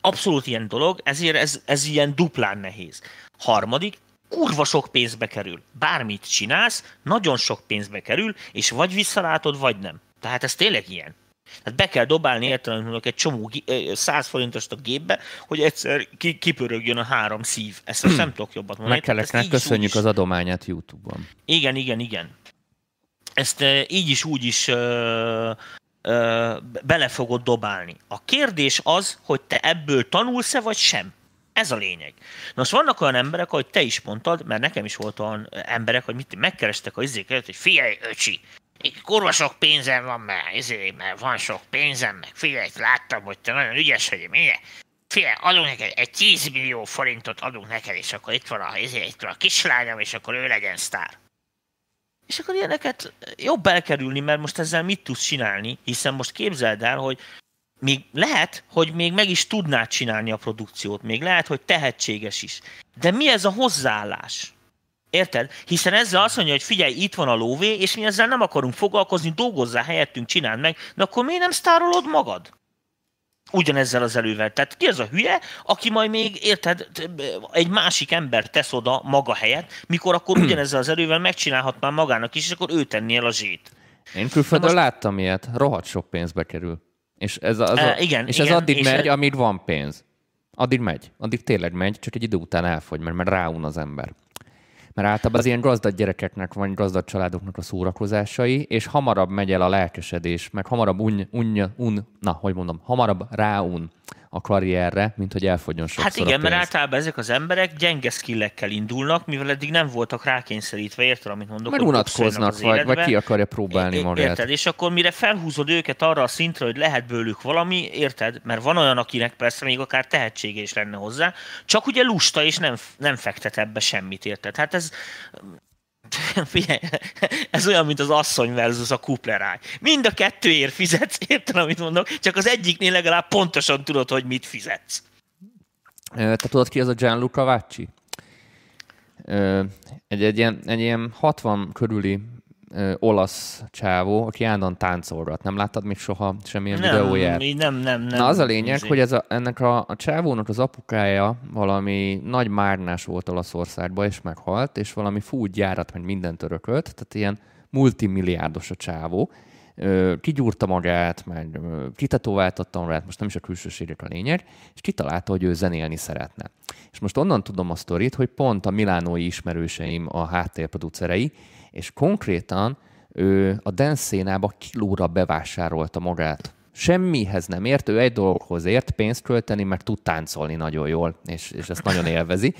abszolút ilyen dolog, ezért ez, ez ilyen duplán nehéz. Harmadik, kurva sok pénzbe kerül. Bármit csinálsz, nagyon sok pénzbe kerül, és vagy visszalátod, vagy nem. Tehát ez tényleg ilyen. Tehát be kell dobálni értelemben egy csomó 100 forintost a gépbe, hogy egyszer ki, kipörögjön a három szív. Ezt most nem tudok jobbat mondani. Meg köszönjük is, az adományát YouTube-on. Igen, igen, igen. Ezt így is, úgy is ö, ö, bele fogod dobálni. A kérdés az, hogy te ebből tanulsz-e, vagy sem. Ez a lényeg. Na most vannak olyan emberek, ahogy te is mondtad, mert nekem is volt olyan emberek, hogy mit megkerestek a izéket, hogy figyelj, öcsi, kurva sok pénzem van, mert, ezért, mert van sok pénzem, meg figyelj, láttam, hogy te nagyon ügyes vagy, milyen. Figyelj, adunk neked egy 10 millió forintot adunk neked, és akkor itt van a, ezért, itt van a kislányom, és akkor ő legyen sztár. És akkor ilyeneket jobb elkerülni, mert most ezzel mit tudsz csinálni, hiszen most képzeld el, hogy még lehet, hogy még meg is tudnád csinálni a produkciót, még lehet, hogy tehetséges is. De mi ez a hozzáállás? Érted? Hiszen ezzel azt mondja, hogy figyelj, itt van a lóvé, és mi ezzel nem akarunk foglalkozni, dolgozzál helyettünk, csináld meg, de akkor miért nem sztárolod magad? Ugyanezzel az elővel. Tehát ki az a hülye, aki majd még, érted, egy másik ember tesz oda maga helyett, mikor akkor ugyanezzel az erővel megcsinálhat már magának is, és akkor ő tenni el a zsét. Én külföldön most... láttam ilyet, rohadt sok pénzbe kerül. És ez, az a, e, igen, és igen, ez addig és megy, e... amíg van pénz. Addig megy. Addig tényleg megy, csak egy idő után elfogy, mert, mert ráun az ember mert általában az ilyen gazdag gyerekeknek vagy gazdag családoknak a szórakozásai, és hamarabb megy el a lelkesedés, meg hamarabb un, un, un na, hogy mondom, hamarabb ráun a karrierre, mint hogy elfogyjon sokszor Hát igen, mert általában ezek az emberek gyenge skillekkel indulnak, mivel eddig nem voltak rákényszerítve, érted, amit mondok? Mert unatkoznak, vagy, vagy ki akarja próbálni É- magát. Érted? És akkor mire felhúzod őket arra a szintre, hogy lehet bőlük valami, érted? Mert van olyan, akinek persze még akár tehetsége is lenne hozzá, csak ugye lusta és nem, nem fektet ebbe semmit, érted? Hát ez, Figyelj, ez olyan, mint az asszony versus a kupleráj. Mind a kettőért fizetsz, érted, amit mondok, csak az egyiknél legalább pontosan tudod, hogy mit fizetsz. Te tudod ki az a Gianluca Vacci? Egy, egy, ilyen, egy ilyen 60 körüli ö, olasz csávó, aki állandóan táncolgat. Nem láttad még soha semmilyen videóját? így nem, nem, nem. Na az a lényeg, Izé. hogy ez a, ennek a, a csávónak az apukája valami nagy márnás volt Olaszországban, és meghalt, és valami fú gyárat, meg mindent örökölt, tehát ilyen multimilliárdos a csávó. Kigyúrta magát, meg kitetováltatta magát, most nem is a külsőségek a lényeg, és kitalálta, hogy ő zenélni szeretne. És most onnan tudom a sztorit, hogy pont a milánói ismerőseim a háttérproducerei, és konkrétan ő a dance kilóra bevásárolta magát. Semmihez nem ért, ő egy dologhoz ért, pénzt költeni, mert tud táncolni nagyon jól, és, és ezt nagyon élvezi.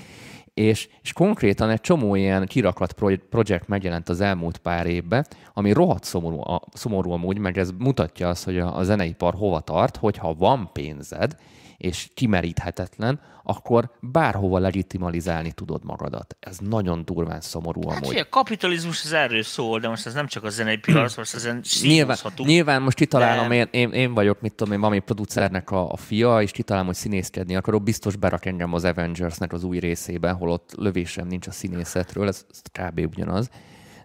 És, és konkrétan egy csomó ilyen kirakat pro- projekt megjelent az elmúlt pár évben, ami rohadt szomorú, a, szomorú amúgy, meg ez mutatja azt, hogy a, a zeneipar hova tart, hogyha van pénzed, és kimeríthetetlen, akkor bárhova legitimalizálni tudod magadat. Ez nagyon durván szomorú Hát amúgy. figyelj, a kapitalizmus az erről szól, de most ez nem csak a zenei piac, most ezen Nyilván, nyilván most kitalálom, de- én, én, én vagyok, mit tudom én, valami producernek a, a fia, és kitalálom, hogy színészkedni akarok, biztos berak engem az Avengersnek az új részébe, holott lövésem nincs a színészetről, ez, ez kb. ugyanaz.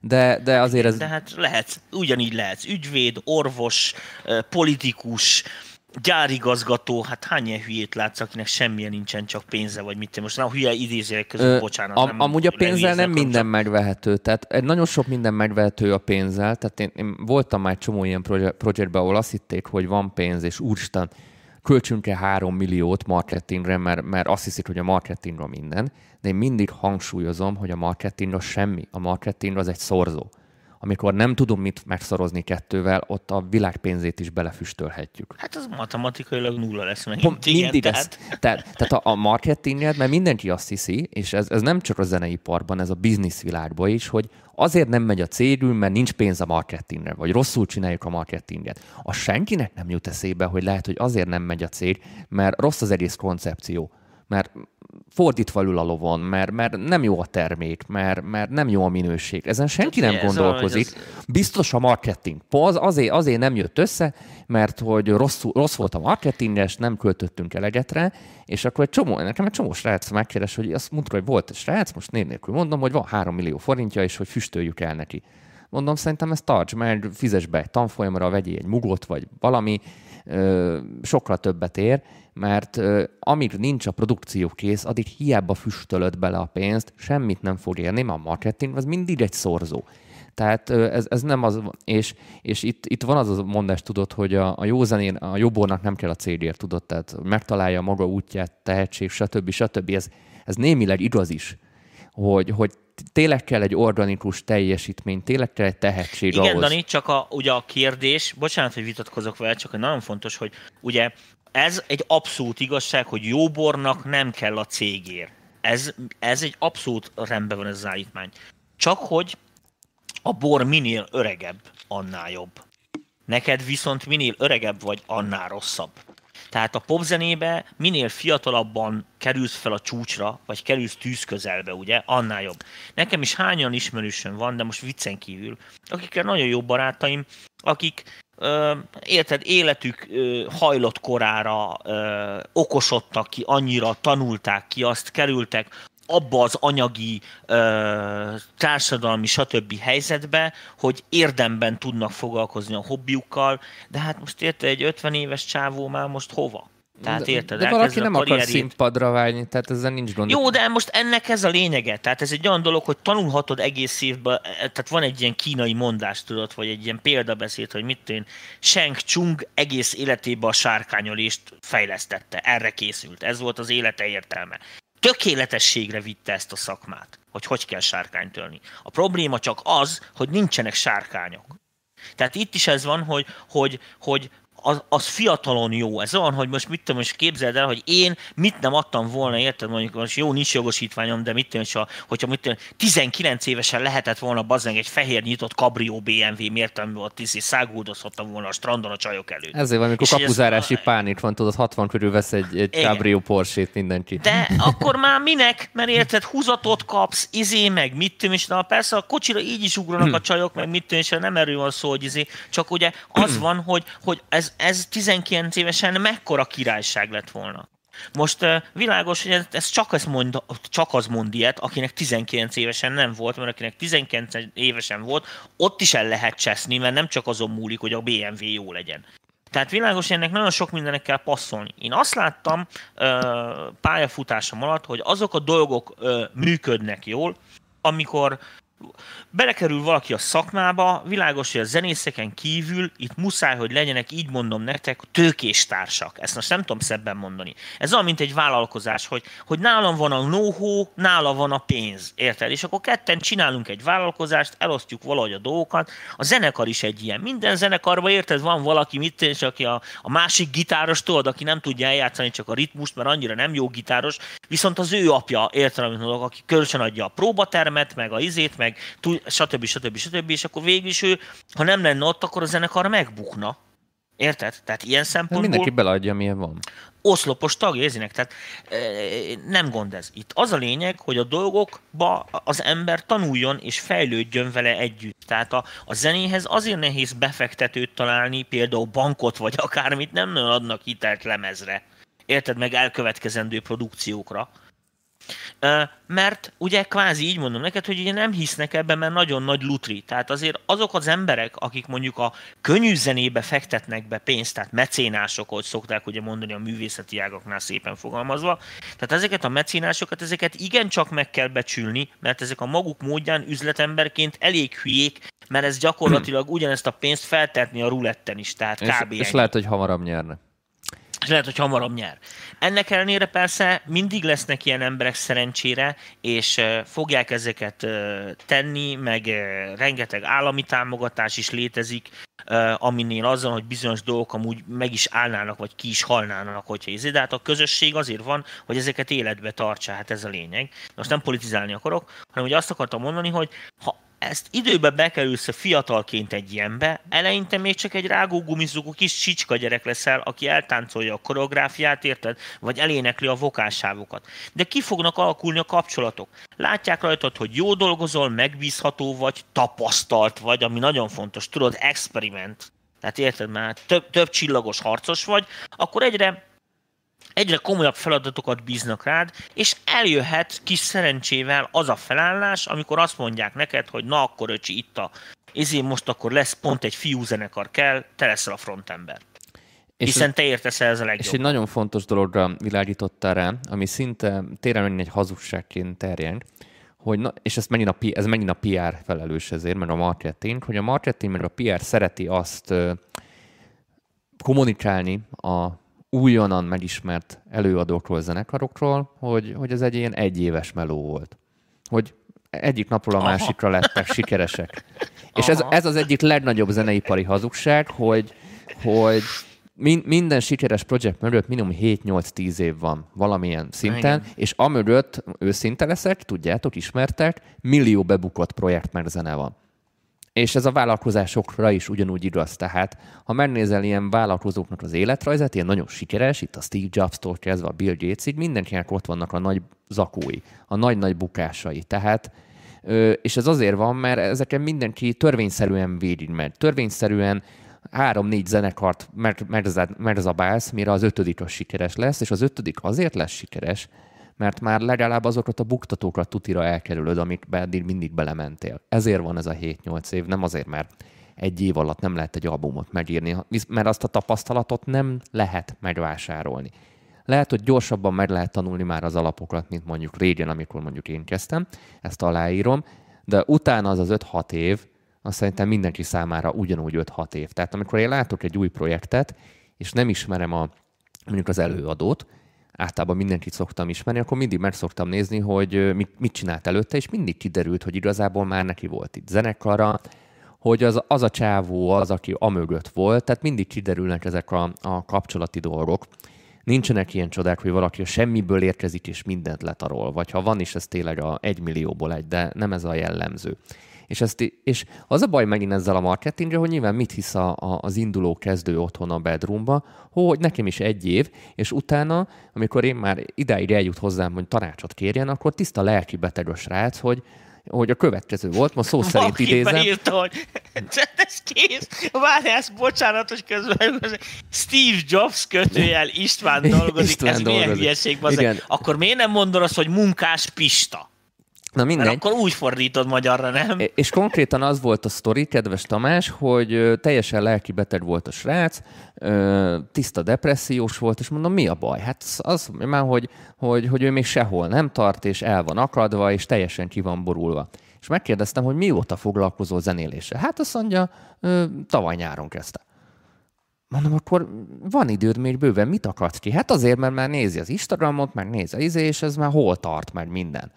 De, de azért ez... De hát lehetsz, ugyanígy lehetsz ügyvéd, orvos, eh, politikus, gyárigazgató, hát hány ilyen hülyét látsz, akinek semmilyen nincsen, csak pénze, vagy mit te most, na hülye idézőek között, Ö, bocsánat. am, nem amúgy a pénzzel nem minden csak- megvehető. Tehát egy nagyon sok minden megvehető a pénzzel. Tehát én, én voltam már csomó ilyen proje- projektben, ahol azt hitték, hogy van pénz, és úristen, költsünk-e három milliót marketingre, mert, mert azt hiszik, hogy a marketing a minden. De én mindig hangsúlyozom, hogy a marketing az semmi. A marketing az egy szorzó. Amikor nem tudom mit megszorozni kettővel, ott a világ pénzét is belefüstölhetjük. Hát az matematikailag nulla lesz meg. Pont mindig ez. Tehát, tehát a, a marketinged, mert mindenki azt hiszi, és ez, ez nem csak a zeneiparban, ez a bizniszvilágban is, hogy azért nem megy a cégünk, mert nincs pénz a marketingre, vagy rosszul csináljuk a marketinget. A senkinek nem jut eszébe, hogy lehet, hogy azért nem megy a cég, mert rossz az egész koncepció, mert fordítva ül a lovon, mert, mert nem jó a termék, mert, mert nem jó a minőség. Ezen senki nem hogy gondolkozik. Biztos a marketing. Az azért, azért nem jött össze, mert hogy rossz, rossz volt a marketinges, nem költöttünk eleget rá, és akkor egy csomó, nekem egy csomó srác megkeres, hogy azt mondta, hogy volt egy srác, most név nélkül mondom, hogy van három millió forintja, és hogy füstöljük el neki. Mondom, szerintem ezt tarts meg, fizes be egy tanfolyamra, vegyél egy mugot, vagy valami, sokkal többet ér, mert amíg nincs a produkció kész, addig hiába füstölöd bele a pénzt, semmit nem fog érni, mert a marketing az mindig egy szorzó. Tehát ez, ez nem az, és, és itt, itt van az a mondás, tudod, hogy a, a jó zenén, a jobbornak nem kell a cégért, tudod, tehát megtalálja maga útját, tehetség, stb. stb. Ez, ez némileg igaz is, hogy, hogy tényleg kell egy organikus teljesítmény, tényleg kell egy tehetség Igen, ahhoz. Dani, csak a, ugye a kérdés, bocsánat, hogy vitatkozok vele, csak hogy nagyon fontos, hogy ugye ez egy abszolút igazság, hogy jóbornak nem kell a cégér. Ez, ez egy abszolút rendben van ez az állítmány. Csak hogy a bor minél öregebb, annál jobb. Neked viszont minél öregebb vagy, annál rosszabb. Tehát a popzenébe minél fiatalabban kerülsz fel a csúcsra, vagy kerülsz tűz közelbe, ugye, annál jobb. Nekem is hányan ismerősöm van, de most viccen kívül, akikkel nagyon jó barátaim, akik ö, érted, életük ö, hajlott korára ö, okosodtak ki, annyira tanulták ki azt, kerültek abba az anyagi, ö, társadalmi, stb. helyzetbe, hogy érdemben tudnak foglalkozni a hobbiukkal, de hát most érted, egy 50 éves csávó már most hova? Tehát de, érted, de valaki nem akar karrierjét. színpadra vágyni, tehát ezzel nincs gond. Jó, de most ennek ez a lényege. Tehát ez egy olyan dolog, hogy tanulhatod egész évben, tehát van egy ilyen kínai mondás, tudod, vagy egy ilyen példabeszéd, hogy mit én, Sheng Chung egész életében a sárkányolést fejlesztette, erre készült, ez volt az élete értelme. Tökéletességre vitte ezt a szakmát, hogy hogy kell sárkányt ölni. A probléma csak az, hogy nincsenek sárkányok. Tehát itt is ez van, hogy, hogy, hogy az, az fiatalon jó. Ez olyan, hogy most mit tudom, most képzeld el, hogy én mit nem adtam volna, érted, mondjuk most jó, nincs jogosítványom, de mit tudom, hogyha, hogyha mit tudom, 19 évesen lehetett volna bazzeng egy fehér nyitott kabrió BMW, miért nem volt tíz, és száguldozhattam volna a strandon a csajok előtt. Ezért van, amikor kapuzárási ez, pánit van, tudod, 60 körül vesz egy, egy kabrió Porsét mindenki. De akkor már minek? Mert érted, húzatot kapsz, izé, meg mit tudom, és na persze a kocsira így is ugranak a csajok, meg mit tudom, és nem erről van szó, hogy izé, csak ugye az van, hogy, hogy ez, ez 19 évesen mekkora királyság lett volna. Most világos, hogy ez, ez csak, az mond, csak az mond ilyet, akinek 19 évesen nem volt, mert akinek 19 évesen volt, ott is el lehet cseszni, mert nem csak azon múlik, hogy a BMW jó legyen. Tehát világos, ennek nagyon sok mindenek kell passzolni. Én azt láttam uh, pályafutásom alatt, hogy azok a dolgok uh, működnek jól, amikor belekerül valaki a szakmába, világos, hogy a zenészeken kívül itt muszáj, hogy legyenek, így mondom nektek, tőkés társak. Ezt most nem tudom szebben mondani. Ez olyan, mint egy vállalkozás, hogy, hogy nálam van a know nála van a pénz, érted? És akkor ketten csinálunk egy vállalkozást, elosztjuk valahogy a dolgokat. A zenekar is egy ilyen. Minden zenekarban, érted, van valaki, mit és aki a, a másik gitáros, tudod, aki nem tudja eljátszani csak a ritmust, mert annyira nem jó gitáros, viszont az ő apja, érted, amit mondok, aki kölcsön adja a próbatermet, meg a izét, meg stb. stb. stb. És akkor végül is ő, ha nem lenne ott, akkor a zenekar megbukna. Érted? Tehát ilyen hát szempontból... Mindenki beleadja, milyen van. Oszlopos tagja érzinek, tehát e, nem gond ez. Itt az a lényeg, hogy a dolgokba az ember tanuljon és fejlődjön vele együtt. Tehát a, a zenéhez azért nehéz befektetőt találni, például bankot vagy akármit, nem nagyon adnak hitelt lemezre. Érted? Meg elkövetkezendő produkciókra mert ugye kvázi így mondom neked, hogy ugye nem hisznek ebben, mert nagyon nagy lutri. Tehát azért azok az emberek, akik mondjuk a könnyű zenébe fektetnek be pénzt, tehát mecénások, hogy szokták ugye mondani a művészeti ágaknál szépen fogalmazva, tehát ezeket a mecénásokat, ezeket igencsak meg kell becsülni, mert ezek a maguk módján üzletemberként elég hülyék, mert ez gyakorlatilag ugyanezt a pénzt feltetni a ruletten is, tehát kb. És, és lehet, hogy hamarabb nyerne és lehet, hogy hamarabb nyer. Ennek ellenére persze mindig lesznek ilyen emberek szerencsére, és fogják ezeket tenni, meg rengeteg állami támogatás is létezik, aminél azzal, hogy bizonyos dolgok amúgy meg is állnának, vagy ki is halnának, hogyha izé, de hát a közösség azért van, hogy ezeket életbe tartsa, hát ez a lényeg. Most nem politizálni akarok, hanem hogy azt akartam mondani, hogy ha ezt időbe bekerülsz a fiatalként egy ilyenbe, eleinte még csak egy rágó gumizugó kis csicska gyerek leszel, aki eltáncolja a koreográfiát, érted? Vagy elénekli a vokálsávokat. De ki fognak alakulni a kapcsolatok? Látják rajtad, hogy jó dolgozol, megbízható vagy, tapasztalt vagy, ami nagyon fontos, tudod, experiment. Tehát érted, már több, több csillagos harcos vagy, akkor egyre egyre komolyabb feladatokat bíznak rád, és eljöhet kis szerencsével az a felállás, amikor azt mondják neked, hogy na akkor öcsi, itt a ezért most akkor lesz pont egy fiú zenekar kell, te leszel a frontember. És Hiszen te értesz ez a legjobb. És egy nagyon fontos dologra világítottál rá, ami szinte tényleg egy hazugságként terjeng, hogy na, és ez megint, a, ez megint a PR felelős ezért, mert a marketing, hogy a marketing, meg a PR szereti azt kommunikálni a újonnan megismert előadókról, zenekarokról, hogy, hogy ez egy ilyen egyéves meló volt. Hogy egyik napról a másikra lettek sikeresek. És ez, ez az egyik legnagyobb zeneipari hazugság, hogy, hogy min, minden sikeres projekt mögött minimum 7-8-10 év van valamilyen szinten, Igen. és amögött őszinte leszek, tudjátok, ismertek, millió bebukott projekt meg zene van. És ez a vállalkozásokra is ugyanúgy igaz. Tehát, ha megnézel ilyen vállalkozóknak az életrajzát, ilyen nagyon sikeres, itt a Steve Jobs-tól kezdve a Bill Gates-ig, mindenkinek ott vannak a nagy zakói, a nagy-nagy bukásai. Tehát, és ez azért van, mert ezeken mindenki törvényszerűen végigmegy. Törvényszerűen három-négy zenekart merzabálsz, mire az ötödik az sikeres lesz, és az ötödik azért lesz sikeres, mert már legalább azokat a buktatókat tutira elkerülöd, amikbe eddig mindig belementél. Ezért van ez a 7-8 év, nem azért, mert egy év alatt nem lehet egy albumot megírni, mert azt a tapasztalatot nem lehet megvásárolni. Lehet, hogy gyorsabban meg lehet tanulni már az alapokat, mint mondjuk régen, amikor mondjuk én kezdtem, ezt aláírom, de utána az az 5-6 év, azt szerintem mindenki számára ugyanúgy 5-6 év. Tehát amikor én látok egy új projektet, és nem ismerem a, mondjuk az előadót, általában mindenkit szoktam ismerni, akkor mindig meg szoktam nézni, hogy mit, mit csinált előtte, és mindig kiderült, hogy igazából már neki volt itt zenekara, hogy az, az a csávó az, aki amögött volt, tehát mindig kiderülnek ezek a, a kapcsolati dolgok. Nincsenek ilyen csodák, hogy valaki a semmiből érkezik és mindent letarol, vagy ha van is, ez tényleg a egy millióból egy, de nem ez a jellemző. És, ezt, és az a baj megint ezzel a marketingre, hogy nyilván mit hisz a, a, az induló kezdő otthon a bedroomba, hogy nekem is egy év, és utána, amikor én már idáig eljut hozzám, hogy tanácsot kérjen, akkor tiszta lelki beteg a srác, hogy hogy a következő volt, most szó szerint Valaki idézem. beírta, hogy ez kész, várjál, bocsánatos közben, Steve Jobs kötőjel István dolgozik, István ez milyen dolgozik. hülyeség, Igen. Akkor miért nem mondod azt, hogy munkás Pista? Na Mert mindegy. akkor úgy fordítod magyarra, nem? És konkrétan az volt a sztori, kedves Tamás, hogy teljesen lelki beteg volt a srác, tiszta depressziós volt, és mondom, mi a baj? Hát az, már, hogy, hogy, hogy ő még sehol nem tart, és el van akadva, és teljesen ki van borulva. És megkérdeztem, hogy mióta foglalkozol zenéléssel. Hát azt mondja, tavaly nyáron kezdte. Mondom, akkor van időd még bőven, mit akarsz ki? Hát azért, mert már nézi az Instagramot, meg nézi az izé, és ez már hol tart, meg minden.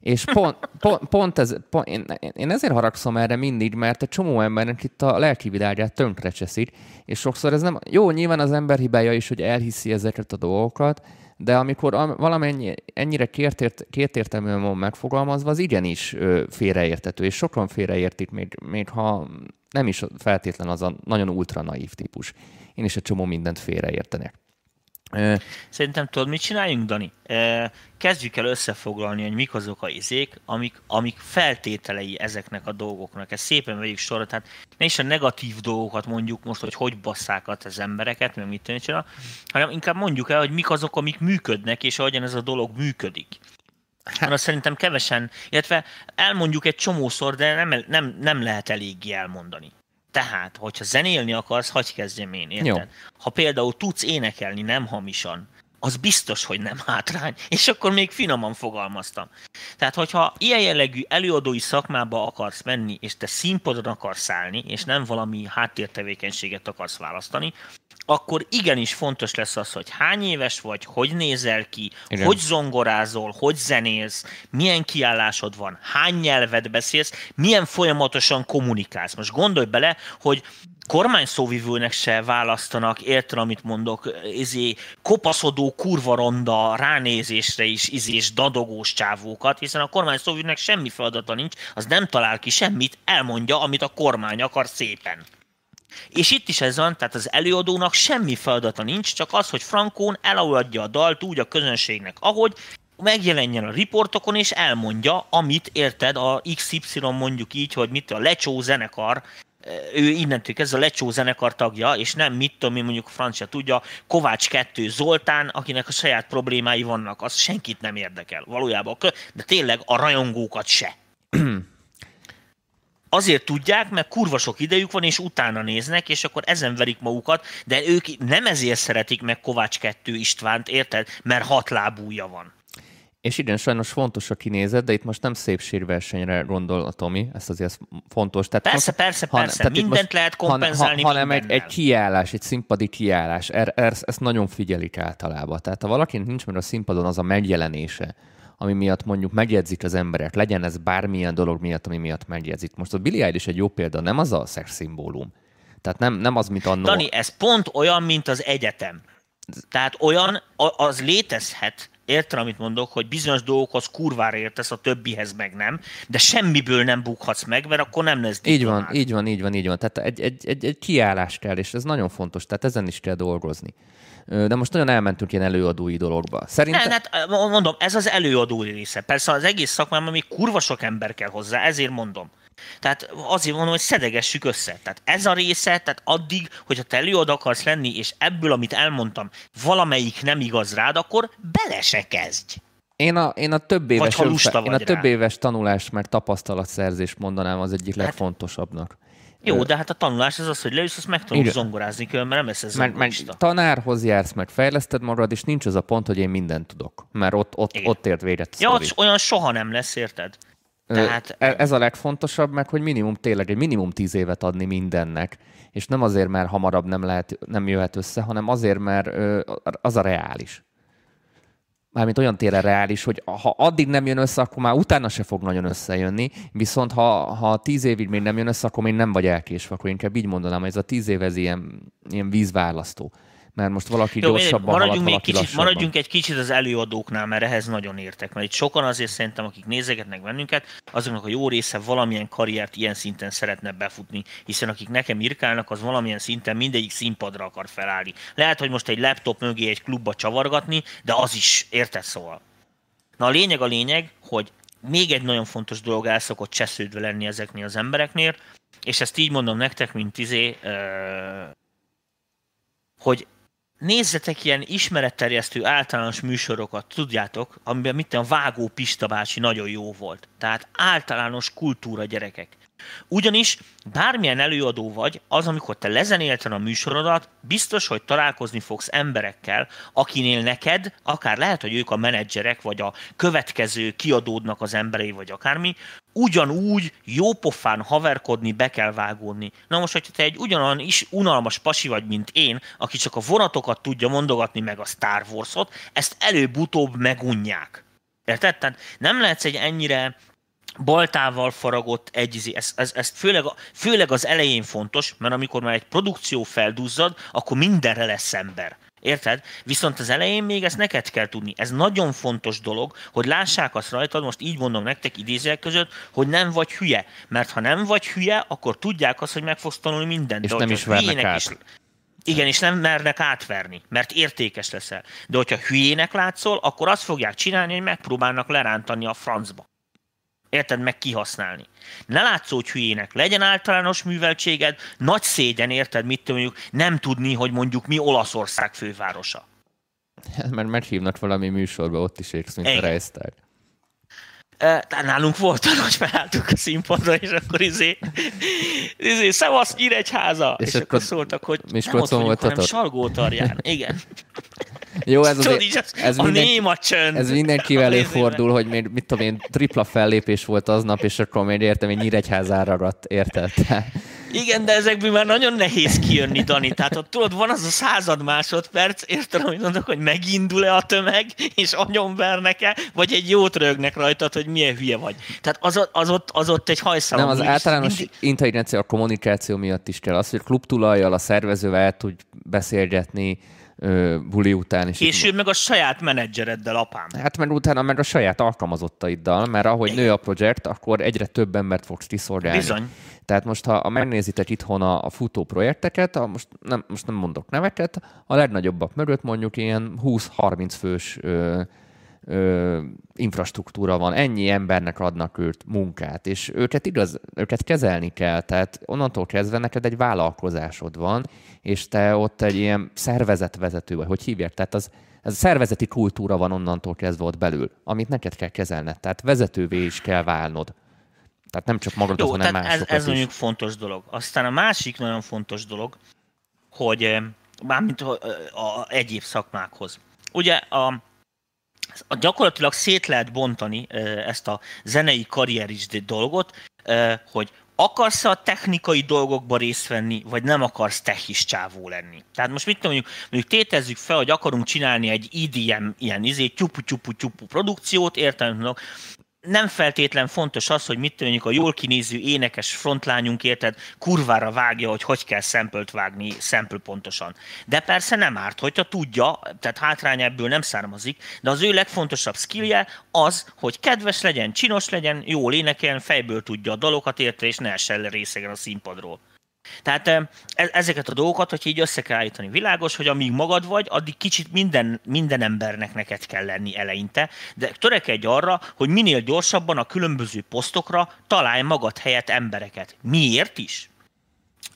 És pont, pont, pont ez, pont, én, én ezért haragszom erre mindig, mert egy csomó embernek itt a lelki világát tönkre cseszik, és sokszor ez nem, jó, nyilván az ember hibája is, hogy elhiszi ezeket a dolgokat, de amikor am- valamennyi ennyire kértért, kétértelműen van megfogalmazva, az igenis félreértető, és sokan félreértik, még, még ha nem is feltétlen az a nagyon ultra naív típus. Én is egy csomó mindent félreértenek. Szerintem tudod, mit csináljunk, Dani? Kezdjük el összefoglalni, hogy mik azok a izék, amik, amik feltételei ezeknek a dolgoknak. Ezt szépen vegyük sorra, tehát ne is a negatív dolgokat mondjuk most, hogy hogy basszák az embereket, meg mit csinál, hanem inkább mondjuk el, hogy mik azok, amik működnek, és ahogyan ez a dolog működik. Hát, azt szerintem kevesen, illetve elmondjuk egy csomószor, de nem, nem, nem lehet eléggé elmondani. Tehát, hogyha zenélni akarsz, hagyj kezdjem én, érted? Jó. Ha például tudsz énekelni nem hamisan, az biztos, hogy nem hátrány. És akkor még finoman fogalmaztam. Tehát, hogyha ilyen jellegű előadói szakmába akarsz menni, és te színpadon akarsz állni, és nem valami háttértevékenységet akarsz választani, akkor igenis fontos lesz az, hogy hány éves vagy, hogy nézel ki, Igen. Hogy zongorázol, hogy zenélsz, milyen kiállásod van, hány nyelvet beszélsz, milyen folyamatosan kommunikálsz. Most gondolj bele, hogy kormányszóvivőnek se választanak, érted, amit mondok, izé, kopaszodó, kurva ronda, ránézésre is izés, dadogós csávókat, hiszen a kormányszóvivőnek semmi feladata nincs, az nem talál ki semmit, elmondja, amit a kormány akar szépen. És itt is ez van, tehát az előadónak semmi feladata nincs, csak az, hogy Frankón eladja a dalt úgy a közönségnek, ahogy megjelenjen a riportokon, és elmondja, amit érted, a XY mondjuk így, hogy mit a Lecsó zenekar, ő innentől kezdve a Lecsó zenekar tagja, és nem mit tudom én mondjuk francia tudja, Kovács 2 Zoltán, akinek a saját problémái vannak, az senkit nem érdekel valójában, de tényleg a rajongókat se. Azért tudják, mert kurva sok idejük van, és utána néznek, és akkor ezen verik magukat, de ők nem ezért szeretik meg Kovács 2 Istvánt, érted? Mert hat lábúja van. És igen, sajnos fontos a kinézet, de itt most nem szépségversenyre gondol a Tomi, ez azért fontos. Tehát Persze, persze, persze, tehát mindent lehet kompenzálni han, hanem egy, egy kiállás, egy színpadi kiállás, er, er, ezt nagyon figyelik általában. Tehát ha valakinek nincs meg a színpadon az a megjelenése, ami miatt mondjuk megjegyzik az emberek, legyen ez bármilyen dolog miatt, ami miatt megjegyzik. Most a Billie Eilish egy jó példa, nem az a szexszimbólum. Tehát nem, nem az, mint annó. Dani, ez pont olyan, mint az egyetem. Tehát olyan, az létezhet, érted, amit mondok, hogy bizonyos dolgokhoz kurvára értesz, a többihez meg nem, de semmiből nem bukhatsz meg, mert akkor nem lesz Így van, így van, így van, így van. Tehát egy, egy, egy, egy kiállás kell, és ez nagyon fontos, tehát ezen is kell dolgozni. De most nagyon elmentünk ilyen előadói dologba. Szerintem... Nem, hát mondom, ez az előadó része. Persze az egész szakmában még kurva sok ember kell hozzá, ezért mondom. Tehát azért mondom, hogy szedegessük össze. Tehát ez a része, tehát addig, hogyha te előadó akarsz lenni, és ebből, amit elmondtam, valamelyik nem igaz rád, akkor bele se kezdj. Én a, én a több éves, lusta én a több éves tanulás, mert tapasztalatszerzés mondanám az egyik legfontosabbnak. Jó, de hát a tanulás az az, hogy leülsz, azt megtanulsz Igen. zongorázni, különben nem lesz ez Meg, meg tanárhoz jársz, meg fejleszted magad, és nincs az a pont, hogy én mindent tudok. Mert ott, ott, Igen. ott ért véget Ja, ott olyan soha nem lesz, érted? Tehát e- Ez a legfontosabb, meg hogy minimum tényleg egy minimum tíz évet adni mindennek. És nem azért, mert hamarabb nem, lehet, nem jöhet össze, hanem azért, mert az a reális. Mármint olyan téren reális, hogy ha addig nem jön össze, akkor már utána se fog nagyon összejönni, viszont ha, ha tíz évig még nem jön össze, akkor még nem vagy elkésve, akkor inkább így mondanám, hogy ez a tíz év ez ilyen, ilyen vízválasztó mert most valaki Jó, gyorsabban maradjunk, halad, még kicsit, lassabban. maradjunk egy kicsit az előadóknál, mert ehhez nagyon értek. Mert itt sokan azért szerintem, akik nézegetnek bennünket, azoknak a jó része valamilyen karriert ilyen szinten szeretne befutni, hiszen akik nekem irkálnak, az valamilyen szinten mindegyik színpadra akar felállni. Lehet, hogy most egy laptop mögé egy klubba csavargatni, de az is érted szóval. Na a lényeg a lényeg, hogy még egy nagyon fontos dolog el szokott csesződve lenni ezeknél az embereknél, és ezt így mondom nektek, mint izé, hogy nézzetek ilyen ismeretterjesztő általános műsorokat, tudjátok, amiben mit a Vágó Pista bácsi nagyon jó volt. Tehát általános kultúra gyerekek. Ugyanis bármilyen előadó vagy, az, amikor te lezenélted a műsorodat, biztos, hogy találkozni fogsz emberekkel, akinél neked, akár lehet, hogy ők a menedzserek, vagy a következő kiadódnak az emberei, vagy akármi, ugyanúgy jópofán haverkodni, be kell vágódni. Na most, hogyha te egy ugyanolyan is unalmas pasi vagy, mint én, aki csak a vonatokat tudja mondogatni meg a Star Wars-ot, ezt előbb-utóbb megunják. Érted? Tehát nem lehetsz egy ennyire baltával faragott egy, ez, ez, ez főleg, főleg az elején fontos, mert amikor már egy produkció felduzzad, akkor mindenre lesz ember. Érted? Viszont az elején még ezt neked kell tudni. Ez nagyon fontos dolog, hogy lássák azt rajtad, most így mondom nektek idézőek között, hogy nem vagy hülye. Mert ha nem vagy hülye, akkor tudják azt, hogy meg fogsz tanulni mindent. És De nem is vernek át. Is, igen, és nem mernek átverni, mert értékes leszel. De hogyha hülyének látszol, akkor azt fogják csinálni, hogy megpróbálnak lerántani a francba. Érted? Meg kihasználni. Ne látszódj hülyének, legyen általános műveltséged, nagy szégyen, érted, mit mondjuk, nem tudni, hogy mondjuk mi Olaszország fővárosa. Mert meghívnak valami műsorba, ott is Igen. a Reisztár. Tehát nálunk volt, hogy felálltuk a színpadra, és akkor izé, izé szevasz Nyíregyháza! És, és akkor, akkor szóltak, hogy nem ott vagyunk, hanem Salgótarján. Igen. Jó, ez, azért, ez, ez, a minden, néma csönd. ez mindenkivel előfordul, hogy még, mit tudom én, tripla fellépés volt aznap, és akkor még értem, hogy Nyíregyházára aradt, érted? Igen, de ezekből már nagyon nehéz kijönni, Dani. Tehát ott tudod, van az a század másodperc, érted, hogy mondok, hogy megindul-e a tömeg, és vernek-e, vagy egy jót rögnek rajtad, hogy milyen hülye vagy. Tehát az, az, ott, az ott egy hajszál. Nem, az általános mindig... intelligencia a kommunikáció miatt is kell. Az, hogy klubtulajjal, a szervezővel el tud beszélgetni, buli után. És Később meg a saját menedzsereddel, apám. Hát mert utána meg a saját alkalmazottaiddal, mert ahogy Igen. nő a projekt, akkor egyre több embert fogsz kiszolgálni. Bizony. Tehát most, ha megnézitek itthon a, a futó projekteket, a, most, nem, most nem mondok neveket, a legnagyobbak mögött mondjuk ilyen 20-30 fős ö, ö, infrastruktúra van, ennyi embernek adnak őt munkát, és őket igaz, őket kezelni kell, tehát onnantól kezdve neked egy vállalkozásod van, és te ott egy ilyen szervezetvezető vagy, hogy hívják, tehát az, ez a szervezeti kultúra van onnantól kezdve ott belül, amit neked kell kezelned, tehát vezetővé is kell válnod. Tehát nem csak magadot, Jó, hanem másokat ez, ez mondjuk fontos dolog. Aztán a másik nagyon fontos dolog, hogy mármint a, a, a egyéb szakmákhoz. Ugye a gyakorlatilag szét lehet bontani ezt a zenei karrierist dolgot, hogy akarsz a technikai dolgokba részt venni, vagy nem akarsz techis csávó lenni. Tehát most mit mondjuk, mondjuk tétezzük fel, hogy akarunk csinálni egy IDM ilyen izé, tyupu tyupu tyupu produkciót, értem, nem feltétlen fontos az, hogy mit mondjuk a jól kinéző énekes frontlányunk érted, kurvára vágja, hogy hogy kell szempölt vágni szempül pontosan. De persze nem árt, hogyha tudja, tehát hátrány ebből nem származik, de az ő legfontosabb skillje az, hogy kedves legyen, csinos legyen, jól énekeljen, fejből tudja a dalokat érte, és ne essen le részegen a színpadról. Tehát e, ezeket a dolgokat, hogy így össze kell állítani, világos, hogy amíg magad vagy, addig kicsit minden, minden embernek neked kell lenni eleinte, de törekedj arra, hogy minél gyorsabban a különböző posztokra találj magad helyett embereket. Miért is?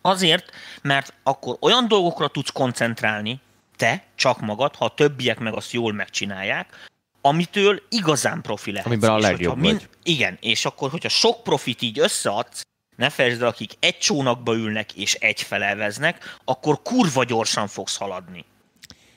Azért, mert akkor olyan dolgokra tudsz koncentrálni, te, csak magad, ha a többiek meg azt jól megcsinálják, amitől igazán profi lehet. Amiben a legjobb mind, vagy. Igen, és akkor, hogyha sok profit így összeadsz, ne felejtsd el, akik egy csónakba ülnek és egy felelveznek, akkor kurva gyorsan fogsz haladni.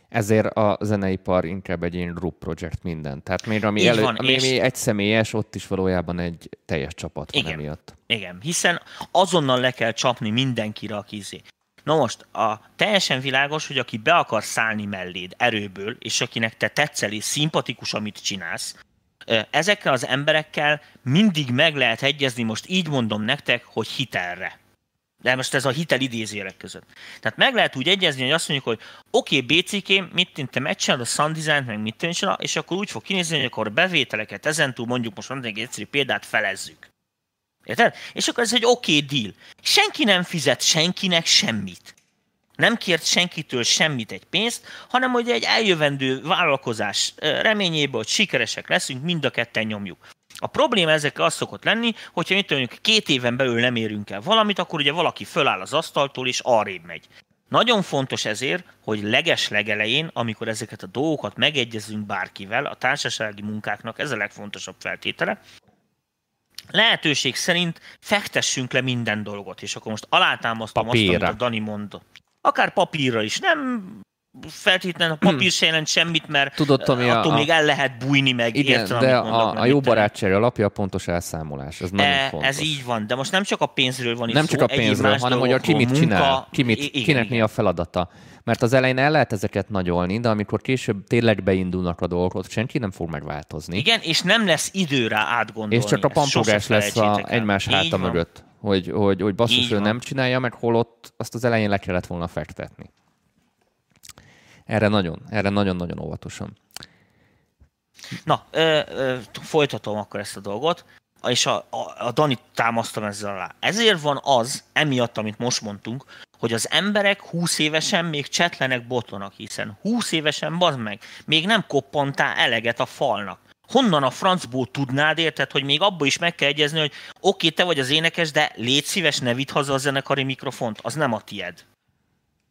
Ezért a zeneipar inkább egy ilyen group project minden. Tehát még ami, elő, van, ami és... egy személyes, ott is valójában egy teljes csapat van igen, emiatt. Igen, hiszen azonnal le kell csapni mindenkire, aki izé. Na most, a teljesen világos, hogy aki be akar szállni melléd erőből, és akinek te tetszel és szimpatikus, amit csinálsz, ezekkel az emberekkel mindig meg lehet egyezni, most így mondom nektek, hogy hitelre. De most ez a hitel idézőjelek között. Tehát meg lehet úgy egyezni, hogy azt mondjuk, hogy oké, okay, BCK, mit te megcsinálod a sound design meg mit tűncsinál, és akkor úgy fog kinézni, hogy akkor a bevételeket ezentúl mondjuk most mondjuk egy egyszerű példát felezzük. Érted? És akkor ez egy oké okay deal. Senki nem fizet senkinek semmit. Nem kért senkitől semmit egy pénzt, hanem hogy egy eljövendő vállalkozás reményében, hogy sikeresek leszünk, mind a ketten nyomjuk. A probléma ezekkel az szokott lenni, hogyha mit mondjuk két éven belül nem érünk el valamit, akkor ugye valaki föláll az asztaltól és arrébb megy. Nagyon fontos ezért, hogy leges legelején, amikor ezeket a dolgokat megegyezünk bárkivel, a társasági munkáknak ez a legfontosabb feltétele, lehetőség szerint fektessünk le minden dolgot, és akkor most alátámasztom Papírra. azt, amit a Dani mondott. Akár papírra is, nem feltétlenül a papír se jelent semmit, mert Tudod, Tomi, attól a, még el lehet bújni meg. Igen, értem, de a, a jó barátság alapja a pontos elszámolás. Ez nagyon e, fontos. Ez így van, de most nem csak a pénzről van Nem itt csak szó, a pénzről, hanem hogy a ki mit csinál, ki mit, kinek mi a feladata. Mert az elején el lehet ezeket nagyolni, de amikor később tényleg beindulnak a dolgok, ott senki nem fog megváltozni. Igen, és nem lesz idő rá átgondolni. És csak a pampogás lesz a egymás háta mögött, hogy, hogy, hogy basszus, ő nem csinálja meg, holott azt az elején le kellett volna fektetni. Erre nagyon, erre nagyon-nagyon óvatosan. Na, ö, ö, folytatom akkor ezt a dolgot, és a, a, a Dani támasztam ezzel alá. Ezért van az, emiatt, amit most mondtunk, hogy az emberek 20 évesen még csetlenek botlonak, hiszen 20 évesen, bazd meg, még nem koppantál eleget a falnak. Honnan a francból tudnád, érted, hogy még abból is meg kell egyezni, hogy oké, te vagy az énekes, de légy szíves, ne vidd haza a zenekari mikrofont, az nem a tied.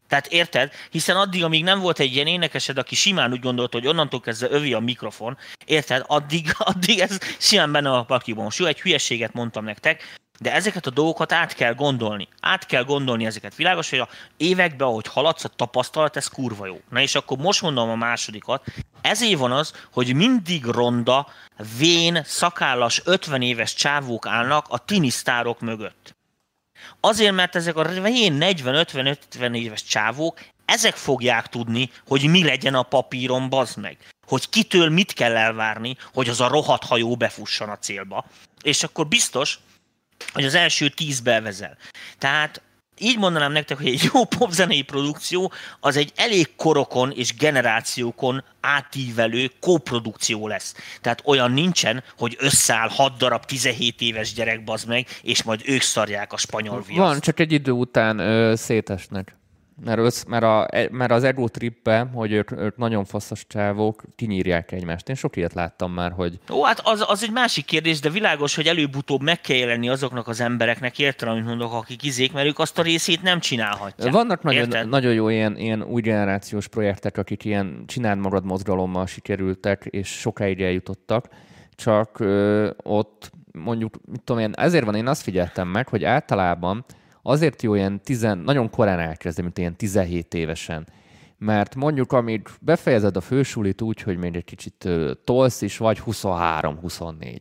Tehát érted? Hiszen addig, amíg nem volt egy ilyen énekesed, aki simán úgy gondolta, hogy onnantól kezdve övi a mikrofon, érted? Addig, addig ez simán benne a pakliban. Most jó, egy hülyeséget mondtam nektek, de ezeket a dolgokat át kell gondolni. Át kell gondolni ezeket. Világos, hogy a években, ahogy haladsz, a tapasztalat, ez kurva jó. Na és akkor most mondom a másodikat. Ezért van az, hogy mindig ronda, vén, szakállas, 50 éves csávók állnak a tinisztárok mögött. Azért, mert ezek a 40-50-50 éves csávók, ezek fogják tudni, hogy mi legyen a papíron, bazd meg. Hogy kitől mit kell elvárni, hogy az a rohadt hajó befusson a célba. És akkor biztos, hogy az első tíz bevezel. Tehát így mondanám nektek, hogy egy jó popzenei produkció az egy elég korokon és generációkon átívelő kóprodukció lesz. Tehát olyan nincsen, hogy összeáll hat darab 17 éves gyerek bazd meg, és majd ők szarják a spanyol viaszt. Van, csak egy idő után ö, szétesnek. Mert, össz, mert, a, mert az ego tripbe, hogy ők, ők nagyon faszos csávók, kinyírják egymást. Én sok ilyet láttam már, hogy... Ó, hát az, az egy másik kérdés, de világos, hogy előbb-utóbb meg kell jelenni azoknak az embereknek, értem, amit mondok, akik izék, mert ők azt a részét nem csinálhatják. Vannak nagyon, nagyon jó ilyen, ilyen új generációs projektek, akik ilyen csináld magad mozgalommal sikerültek, és sokáig eljutottak, csak ö, ott mondjuk, mit tudom én, ezért van, én azt figyeltem meg, hogy általában azért jó ilyen tizen, nagyon korán elkezdeni, mint ilyen 17 évesen. Mert mondjuk, amíg befejezed a fősulit úgy, hogy még egy kicsit tolsz is, vagy 23-24.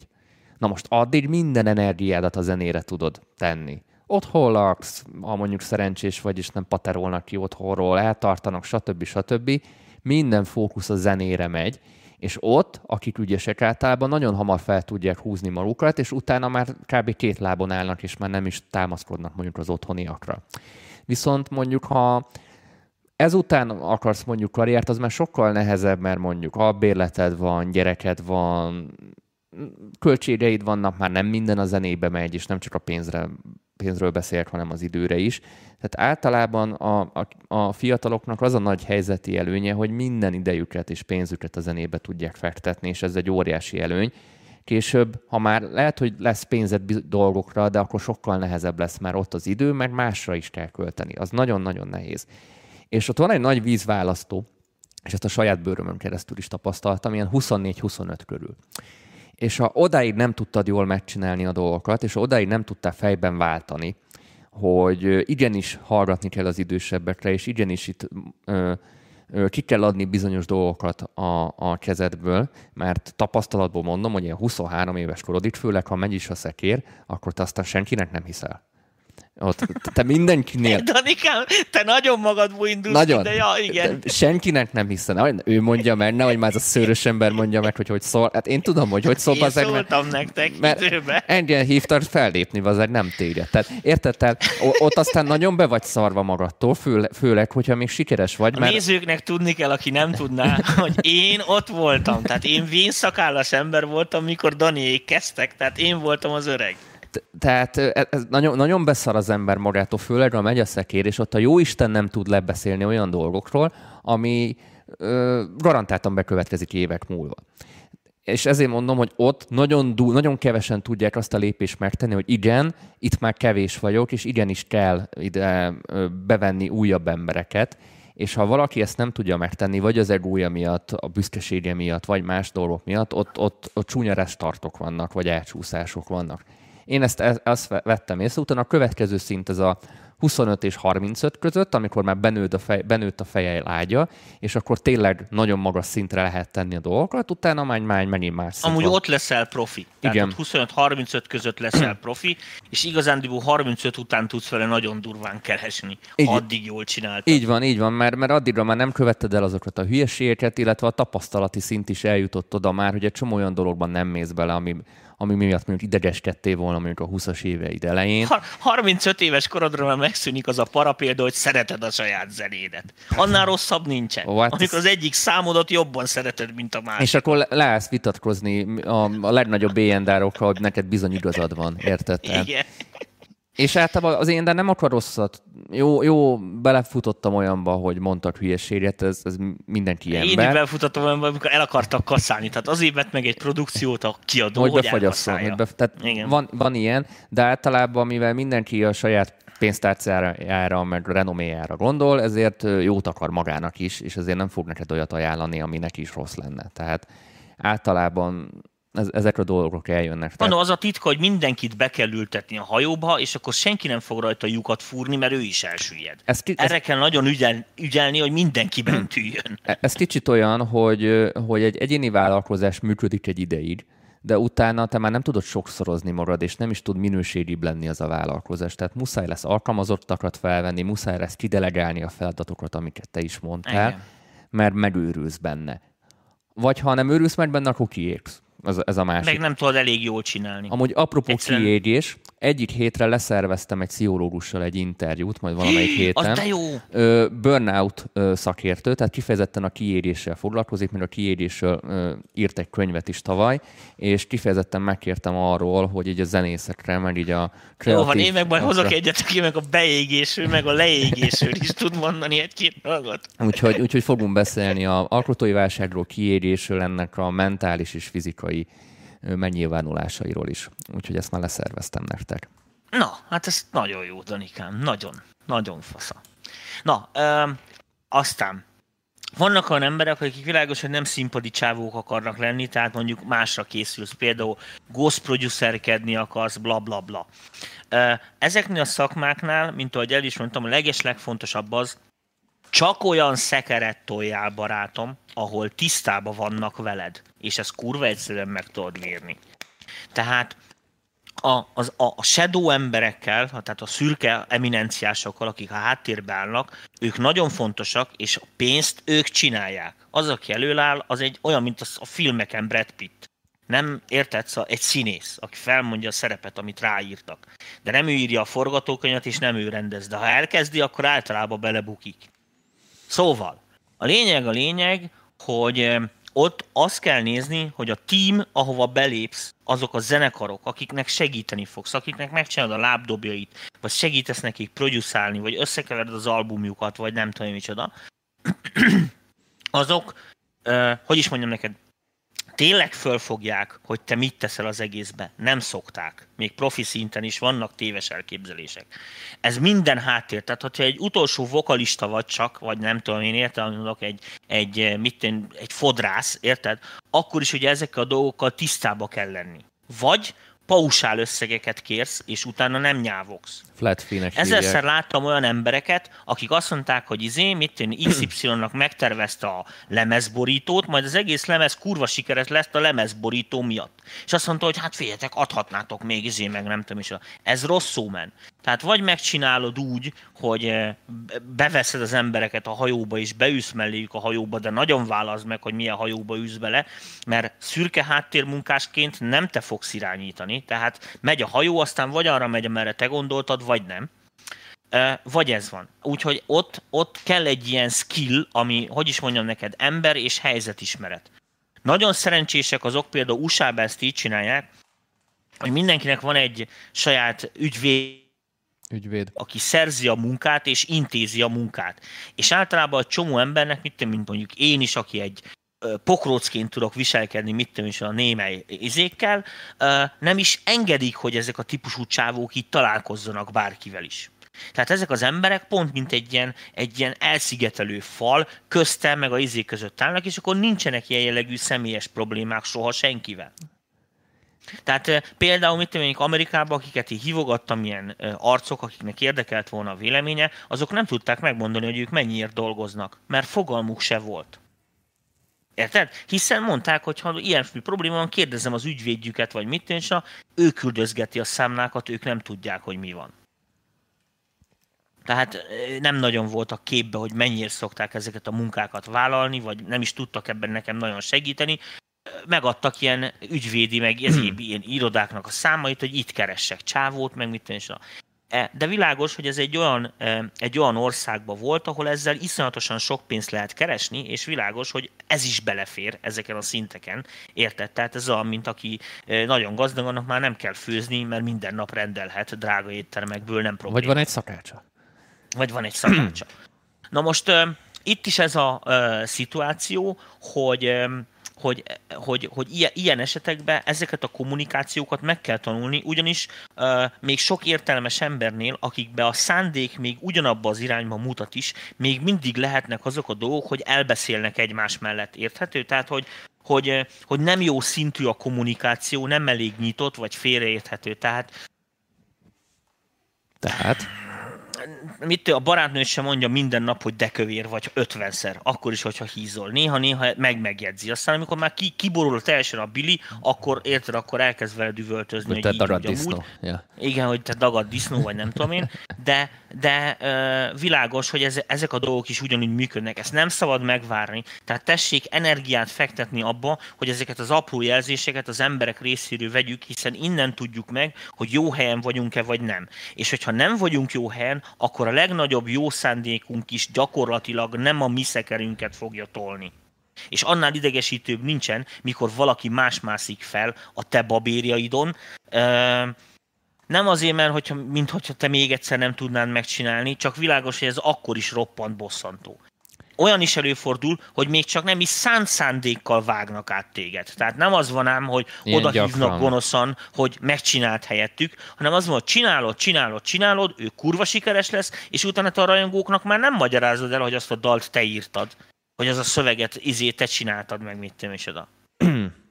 Na most addig minden energiádat a zenére tudod tenni. Otthon laksz, ha mondjuk szerencsés vagy, és nem paterolnak ki otthonról, eltartanak, stb. stb. Minden fókusz a zenére megy, és ott, akik ügyesek általában, nagyon hamar fel tudják húzni magukat, és utána már kb. két lábon állnak, és már nem is támaszkodnak mondjuk az otthoniakra. Viszont mondjuk, ha ezután akarsz mondjuk karriert, az már sokkal nehezebb, mert mondjuk bérleted van, gyereked van, költségeid vannak, már nem minden a zenébe megy, és nem csak a pénzre pénzről beszélek, hanem az időre is. Tehát általában a, a, a fiataloknak az a nagy helyzeti előnye, hogy minden idejüket és pénzüket a zenébe tudják fektetni, és ez egy óriási előny. Később, ha már lehet, hogy lesz pénzed dolgokra, de akkor sokkal nehezebb lesz, mert ott az idő, meg másra is kell költeni. Az nagyon-nagyon nehéz. És ott van egy nagy vízválasztó, és ezt a saját bőrömön keresztül is tapasztaltam, ilyen 24-25 körül és ha odáig nem tudtad jól megcsinálni a dolgokat, és odáig nem tudtál fejben váltani, hogy igenis hallgatni kell az idősebbekre, és igenis itt ö, ö, ki kell adni bizonyos dolgokat a, a kezedből, mert tapasztalatból mondom, hogy ilyen 23 éves korodik, főleg ha megy is a szekér, akkor te aztán senkinek nem hiszel. Ott, te mindenkinél... Danikám, te nagyon magadból indulsz Nagyon. de ja, igen. De senkinek nem hiszem. Ő mondja meg, nehogy már az a szőrös ember mondja meg, hogy hogy szól. Hát én tudom, hogy hogy szól. Én bazeg, szóltam nektek mert időben. engem hívtad fellépni, azért nem téged. Tehát érted? O- ott aztán nagyon be vagy szarva magadtól, főle, főleg, hogyha még sikeres vagy. A Mert nézőknek tudni kell, aki nem tudná, hogy én ott voltam. Tehát én vénszakállas ember voltam, mikor Daniék kezdtek, tehát én voltam az öreg. Tehát ez, ez nagyon, nagyon beszar az ember magától, főleg a megy a szekér, és ott a jó Isten nem tud lebeszélni olyan dolgokról, ami ö, garantáltan bekövetkezik évek múlva. És ezért mondom, hogy ott nagyon, du- nagyon kevesen tudják azt a lépést megtenni, hogy igen, itt már kevés vagyok, és igenis kell ide bevenni újabb embereket, és ha valaki ezt nem tudja megtenni, vagy az egója miatt, a büszkesége miatt, vagy más dolgok miatt, ott, ott, ott csúnya restartok vannak, vagy elcsúszások vannak. Én ezt, ezt, ezt vettem észre, utána a következő szint ez a 25 és 35 között, amikor már benőtt a, fej, benőtt a feje lágya, és akkor tényleg nagyon magas szintre lehet tenni a dolgokat, utána már, már megint más szint Amúgy van. ott leszel profi. Tehát Igen. ott 25-35 között leszel profi, és igazándiból 35 után tudsz vele nagyon durván keresni. Így- Addig jól csináltad. Így van, így van, mert, mert addigra már nem követted el azokat a hülyeségeket, illetve a tapasztalati szint is eljutott oda már, hogy egy csomó olyan dologban nem mész bele, ami, ami miatt mondjuk idegeskedtél volna mondjuk a 20-as éveid elején. Ha- 35 éves korodra már megszűnik az a para példa, hogy szereted a saját zenédet. Annál rosszabb nincsen. Ó, hát Amikor az egyik számodat jobban szereted, mint a másik. És akkor le- leállsz vitatkozni a, a legnagyobb éjjendárokkal, hogy neked bizony igazad van, érted? Igen. És általában az én, de nem akar rosszat. Jó, jó, belefutottam olyanba, hogy mondtak hülyeséget, ez, ez mindenki Én is ember. befutottam olyanba, amikor el akartak kaszálni. Tehát azért vett meg egy produkciót a kiadó, hogy hogy befagyasszon. Hogy elkasszálja. be, tehát Igen. van, van ilyen, de általában, mivel mindenki a saját pénztárcájára, meg renoméjára gondol, ezért jót akar magának is, és ezért nem fog neked olyat ajánlani, ami neki is rossz lenne. Tehát általában ez, ezek a dolgok eljönnek. Tehát, Mondom, az a titka, hogy mindenkit be kell ültetni a hajóba, és akkor senki nem fog rajta lyukat fúrni, mert ő is elsüllyed. ez, ki, ez, Erre kell nagyon ügyel, ügyelni, hogy mindenki bent üljön. ez kicsit olyan, hogy, hogy egy egyéni vállalkozás működik egy ideig, de utána te már nem tudod sokszorozni magad, és nem is tud minőségibb lenni az a vállalkozás. Tehát muszáj lesz alkalmazottakat felvenni, muszáj lesz kidelegálni a feladatokat, amiket te is mondtál, Igen. mert megőrülsz benne. Vagy ha nem őrülsz meg benne, akkor kiégsz. Ez, ez a másik. Meg nem tudod elég jól csinálni. Amúgy apropó Egyszerűen- kiégés, egyik hétre leszerveztem egy pszichológussal egy interjút, majd valamelyik héten. Az de jó! Burnout szakértő, tehát kifejezetten a kiéréssel foglalkozik, mert a kiérésről írt egy könyvet is tavaly, és kifejezetten megkértem arról, hogy így a zenészekre, meg így a Jó kreatív... van, én meg majd hozok egyet, aki meg a beégésről, meg a leégésről is tud mondani egy-két dolgot. Úgyhogy, úgyhogy fogunk beszélni a alkotói válságról, kiérésről, ennek a mentális és fizikai megnyilvánulásairól is. Úgyhogy ezt már leszerveztem nektek. Na, hát ez nagyon jó, Danikám. Nagyon, nagyon fasza. Na, öm, aztán vannak olyan emberek, akik világos, hogy nem színpadi csávók akarnak lenni, tehát mondjuk másra készülsz, például ghost producerkedni akarsz, bla bla bla. Ezeknél a szakmáknál, mint ahogy el is mondtam, a leges legfontosabb az, csak olyan szekeret toljál, barátom, ahol tisztában vannak veled, és ezt kurva egyszerűen meg tudod mérni. Tehát a, az, a, a shadow emberekkel, tehát a szürke eminenciásokkal, akik a háttérbe állnak, ők nagyon fontosak, és a pénzt ők csinálják. Az, aki előáll, az egy olyan, mint a, a filmeken Brad Pitt. Nem érted? Szóval egy színész, aki felmondja a szerepet, amit ráírtak. De nem ő írja a forgatókönyvet, és nem ő rendez. De ha elkezdi, akkor általában belebukik. Szóval, a lényeg a lényeg, hogy eh, ott azt kell nézni, hogy a team, ahova belépsz, azok a zenekarok, akiknek segíteni fogsz, akiknek megcsinálod a lábdobjait, vagy segítesz nekik producálni, vagy összekevered az albumjukat, vagy nem tudom micsoda, azok, eh, hogy is mondjam neked, tényleg fölfogják, hogy te mit teszel az egészbe. Nem szokták. Még profi szinten is vannak téves elképzelések. Ez minden háttér. Tehát, hogyha egy utolsó vokalista vagy csak, vagy nem tudom én értem, mondok, egy, egy, eh, mit tenni, egy fodrász, érted? Akkor is ugye ezekkel a dolgokkal tisztába kell lenni. Vagy pausál összegeket kérsz, és utána nem nyávogsz. Flat fee-nek Ezerszer láttam olyan embereket, akik azt mondták, hogy izé, mit én XY-nak megtervezte a lemezborítót, majd az egész lemez kurva sikeres lesz a lemezborító miatt. És azt mondta, hogy hát figyeljetek, adhatnátok még izé, meg nem tudom is. Ez rosszul men. Tehát vagy megcsinálod úgy, hogy eh, beveszed az embereket a hajóba, és beülsz melléjük a hajóba, de nagyon válaszd meg, hogy milyen hajóba ülsz bele, mert szürke háttérmunkásként nem te fogsz irányítani, tehát megy a hajó, aztán vagy arra megy, amerre te gondoltad, vagy nem. Vagy ez van. Úgyhogy ott, ott kell egy ilyen skill, ami, hogy is mondjam neked, ember és helyzetismeret. Nagyon szerencsések azok, például usa ezt így csinálják, hogy mindenkinek van egy saját ügyvéd, Ügyvéd. aki szerzi a munkát és intézi a munkát. És általában a csomó embernek, tudom, mint mondjuk én is, aki egy pokrócként tudok viselkedni, mit tudom is a némely izékkel, nem is engedik, hogy ezek a típusú csávók így találkozzanak bárkivel is. Tehát ezek az emberek pont mint egy ilyen, egy ilyen elszigetelő fal köztem meg a izé között állnak, és akkor nincsenek ilyen jellegű személyes problémák soha senkivel. Tehát eh, például, mit tudom én, Amerikában, akiket így hívogattam, ilyen arcok, akiknek érdekelt volna a véleménye, azok nem tudták megmondani, hogy ők mennyiért dolgoznak, mert fogalmuk se volt. Érted? Hiszen mondták, hogy ha ilyen probléma van, kérdezem az ügyvédjüket, vagy mit tűncs, ő küldözgeti a számlákat, ők nem tudják, hogy mi van. Tehát eh, nem nagyon voltak képbe, hogy mennyire szokták ezeket a munkákat vállalni, vagy nem is tudtak ebben nekem nagyon segíteni. Megadtak ilyen ügyvédi, meg ilyen irodáknak a számait, hogy itt keressek csávót, meg mit. E, De világos, hogy ez egy olyan, e, egy olyan országban volt, ahol ezzel iszonyatosan sok pénzt lehet keresni, és világos, hogy ez is belefér ezeken a szinteken. Érted? Tehát ez olyan, mint aki e, nagyon gazdag, annak már nem kell főzni, mert minden nap rendelhet drága éttermekből, nem probléma Vagy van egy szakácsa. vagy van egy szakácsa. Na most itt is ez a szituáció, hogy hogy, hogy, hogy ilyen, esetekben ezeket a kommunikációkat meg kell tanulni, ugyanis ö, még sok értelmes embernél, akikbe a szándék még ugyanabba az irányba mutat is, még mindig lehetnek azok a dolgok, hogy elbeszélnek egymás mellett. Érthető? Tehát, hogy, hogy, hogy nem jó szintű a kommunikáció, nem elég nyitott, vagy félreérthető. Tehát Tehát mit a barátnő sem mondja minden nap, hogy de kövér vagy ötvenszer, akkor is, hogyha hízol. Néha-néha meg megjegyzi. Aztán, amikor már ki, kiborul teljesen a bili, akkor érted, akkor elkezd veled üvöltözni, hogy hogy te dagad disznó. Ja. Igen, hogy te dagad disznó, vagy nem tudom én, de, de ö, világos, hogy ez, ezek a dolgok is ugyanúgy működnek. Ezt nem szabad megvárni. Tehát tessék energiát fektetni abba, hogy ezeket az apró jelzéseket az emberek részéről vegyük, hiszen innen tudjuk meg, hogy jó helyen vagyunk-e, vagy nem. És hogyha nem vagyunk jó helyen, akkor a legnagyobb jó szándékunk is gyakorlatilag nem a mi szekerünket fogja tolni. És annál idegesítőbb nincsen, mikor valaki más mászik fel a te babérjaidon, Ö, nem azért, mert hogyha, mint hogyha te még egyszer nem tudnád megcsinálni, csak világos, hogy ez akkor is roppant bosszantó. Olyan is előfordul, hogy még csak nem is szánt szándékkal vágnak át téged. Tehát nem az van ám, hogy Ilyen oda hívnak gonoszan, hogy megcsinált helyettük, hanem az van, hogy csinálod, csinálod, csinálod, ő kurva sikeres lesz, és utána te a rajongóknak már nem magyarázod el, hogy azt a dalt te írtad, hogy az a szöveget izé te csináltad meg, mit tudom is oda.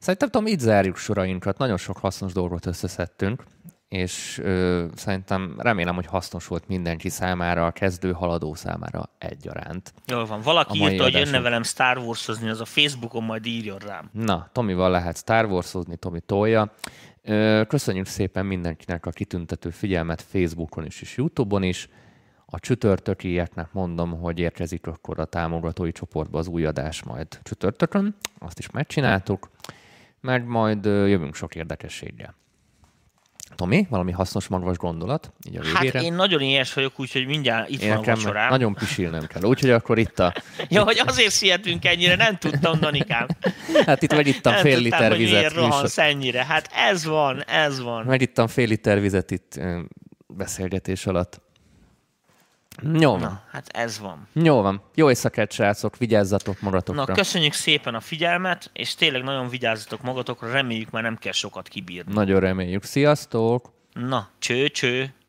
Szerintem tudom, itt zárjuk sorainkat. Nagyon sok hasznos dolgot összeszedtünk, és ö, szerintem remélem, hogy hasznos volt mindenki számára, a kezdő haladó számára egyaránt. Jól van. Valaki írta, hogy jönne velem Star Wars-ozni, az a Facebookon majd írjon rám. Na, Tomival lehet Star Wars-ozni, Tomi tolja. Ö, Köszönjük szépen mindenkinek a kitüntető figyelmet Facebookon is és YouTube-on is. A csütörtökieknek mondom, hogy érkezik akkor a támogatói csoportba az új adás majd csütörtökön. Azt is megcsináltuk. Meg majd jövünk sok érdekességgel. Tomi, valami hasznos magvas gondolat? Így a végére? Hát én nagyon ilyes vagyok, úgyhogy mindjárt itt Én van a vacsorám. nagyon pisilnem kell. Úgyhogy akkor itt a... Ja, hogy azért sietünk ennyire, nem tudtam, Danikám. Hát itt megittam Nem fél tudtam, liter hogy miért vizet. rohansz ennyire. Hát ez van, ez van. Megittam fél liter vizet itt beszélgetés alatt. Jó van. Na, hát ez van. Jó van. Jó éjszakát, srácok. Vigyázzatok magatokra. Na, köszönjük szépen a figyelmet, és tényleg nagyon vigyázzatok magatokra, reméljük már nem kell sokat kibírni. Nagyon reméljük. Sziasztok! Na, cső, cső.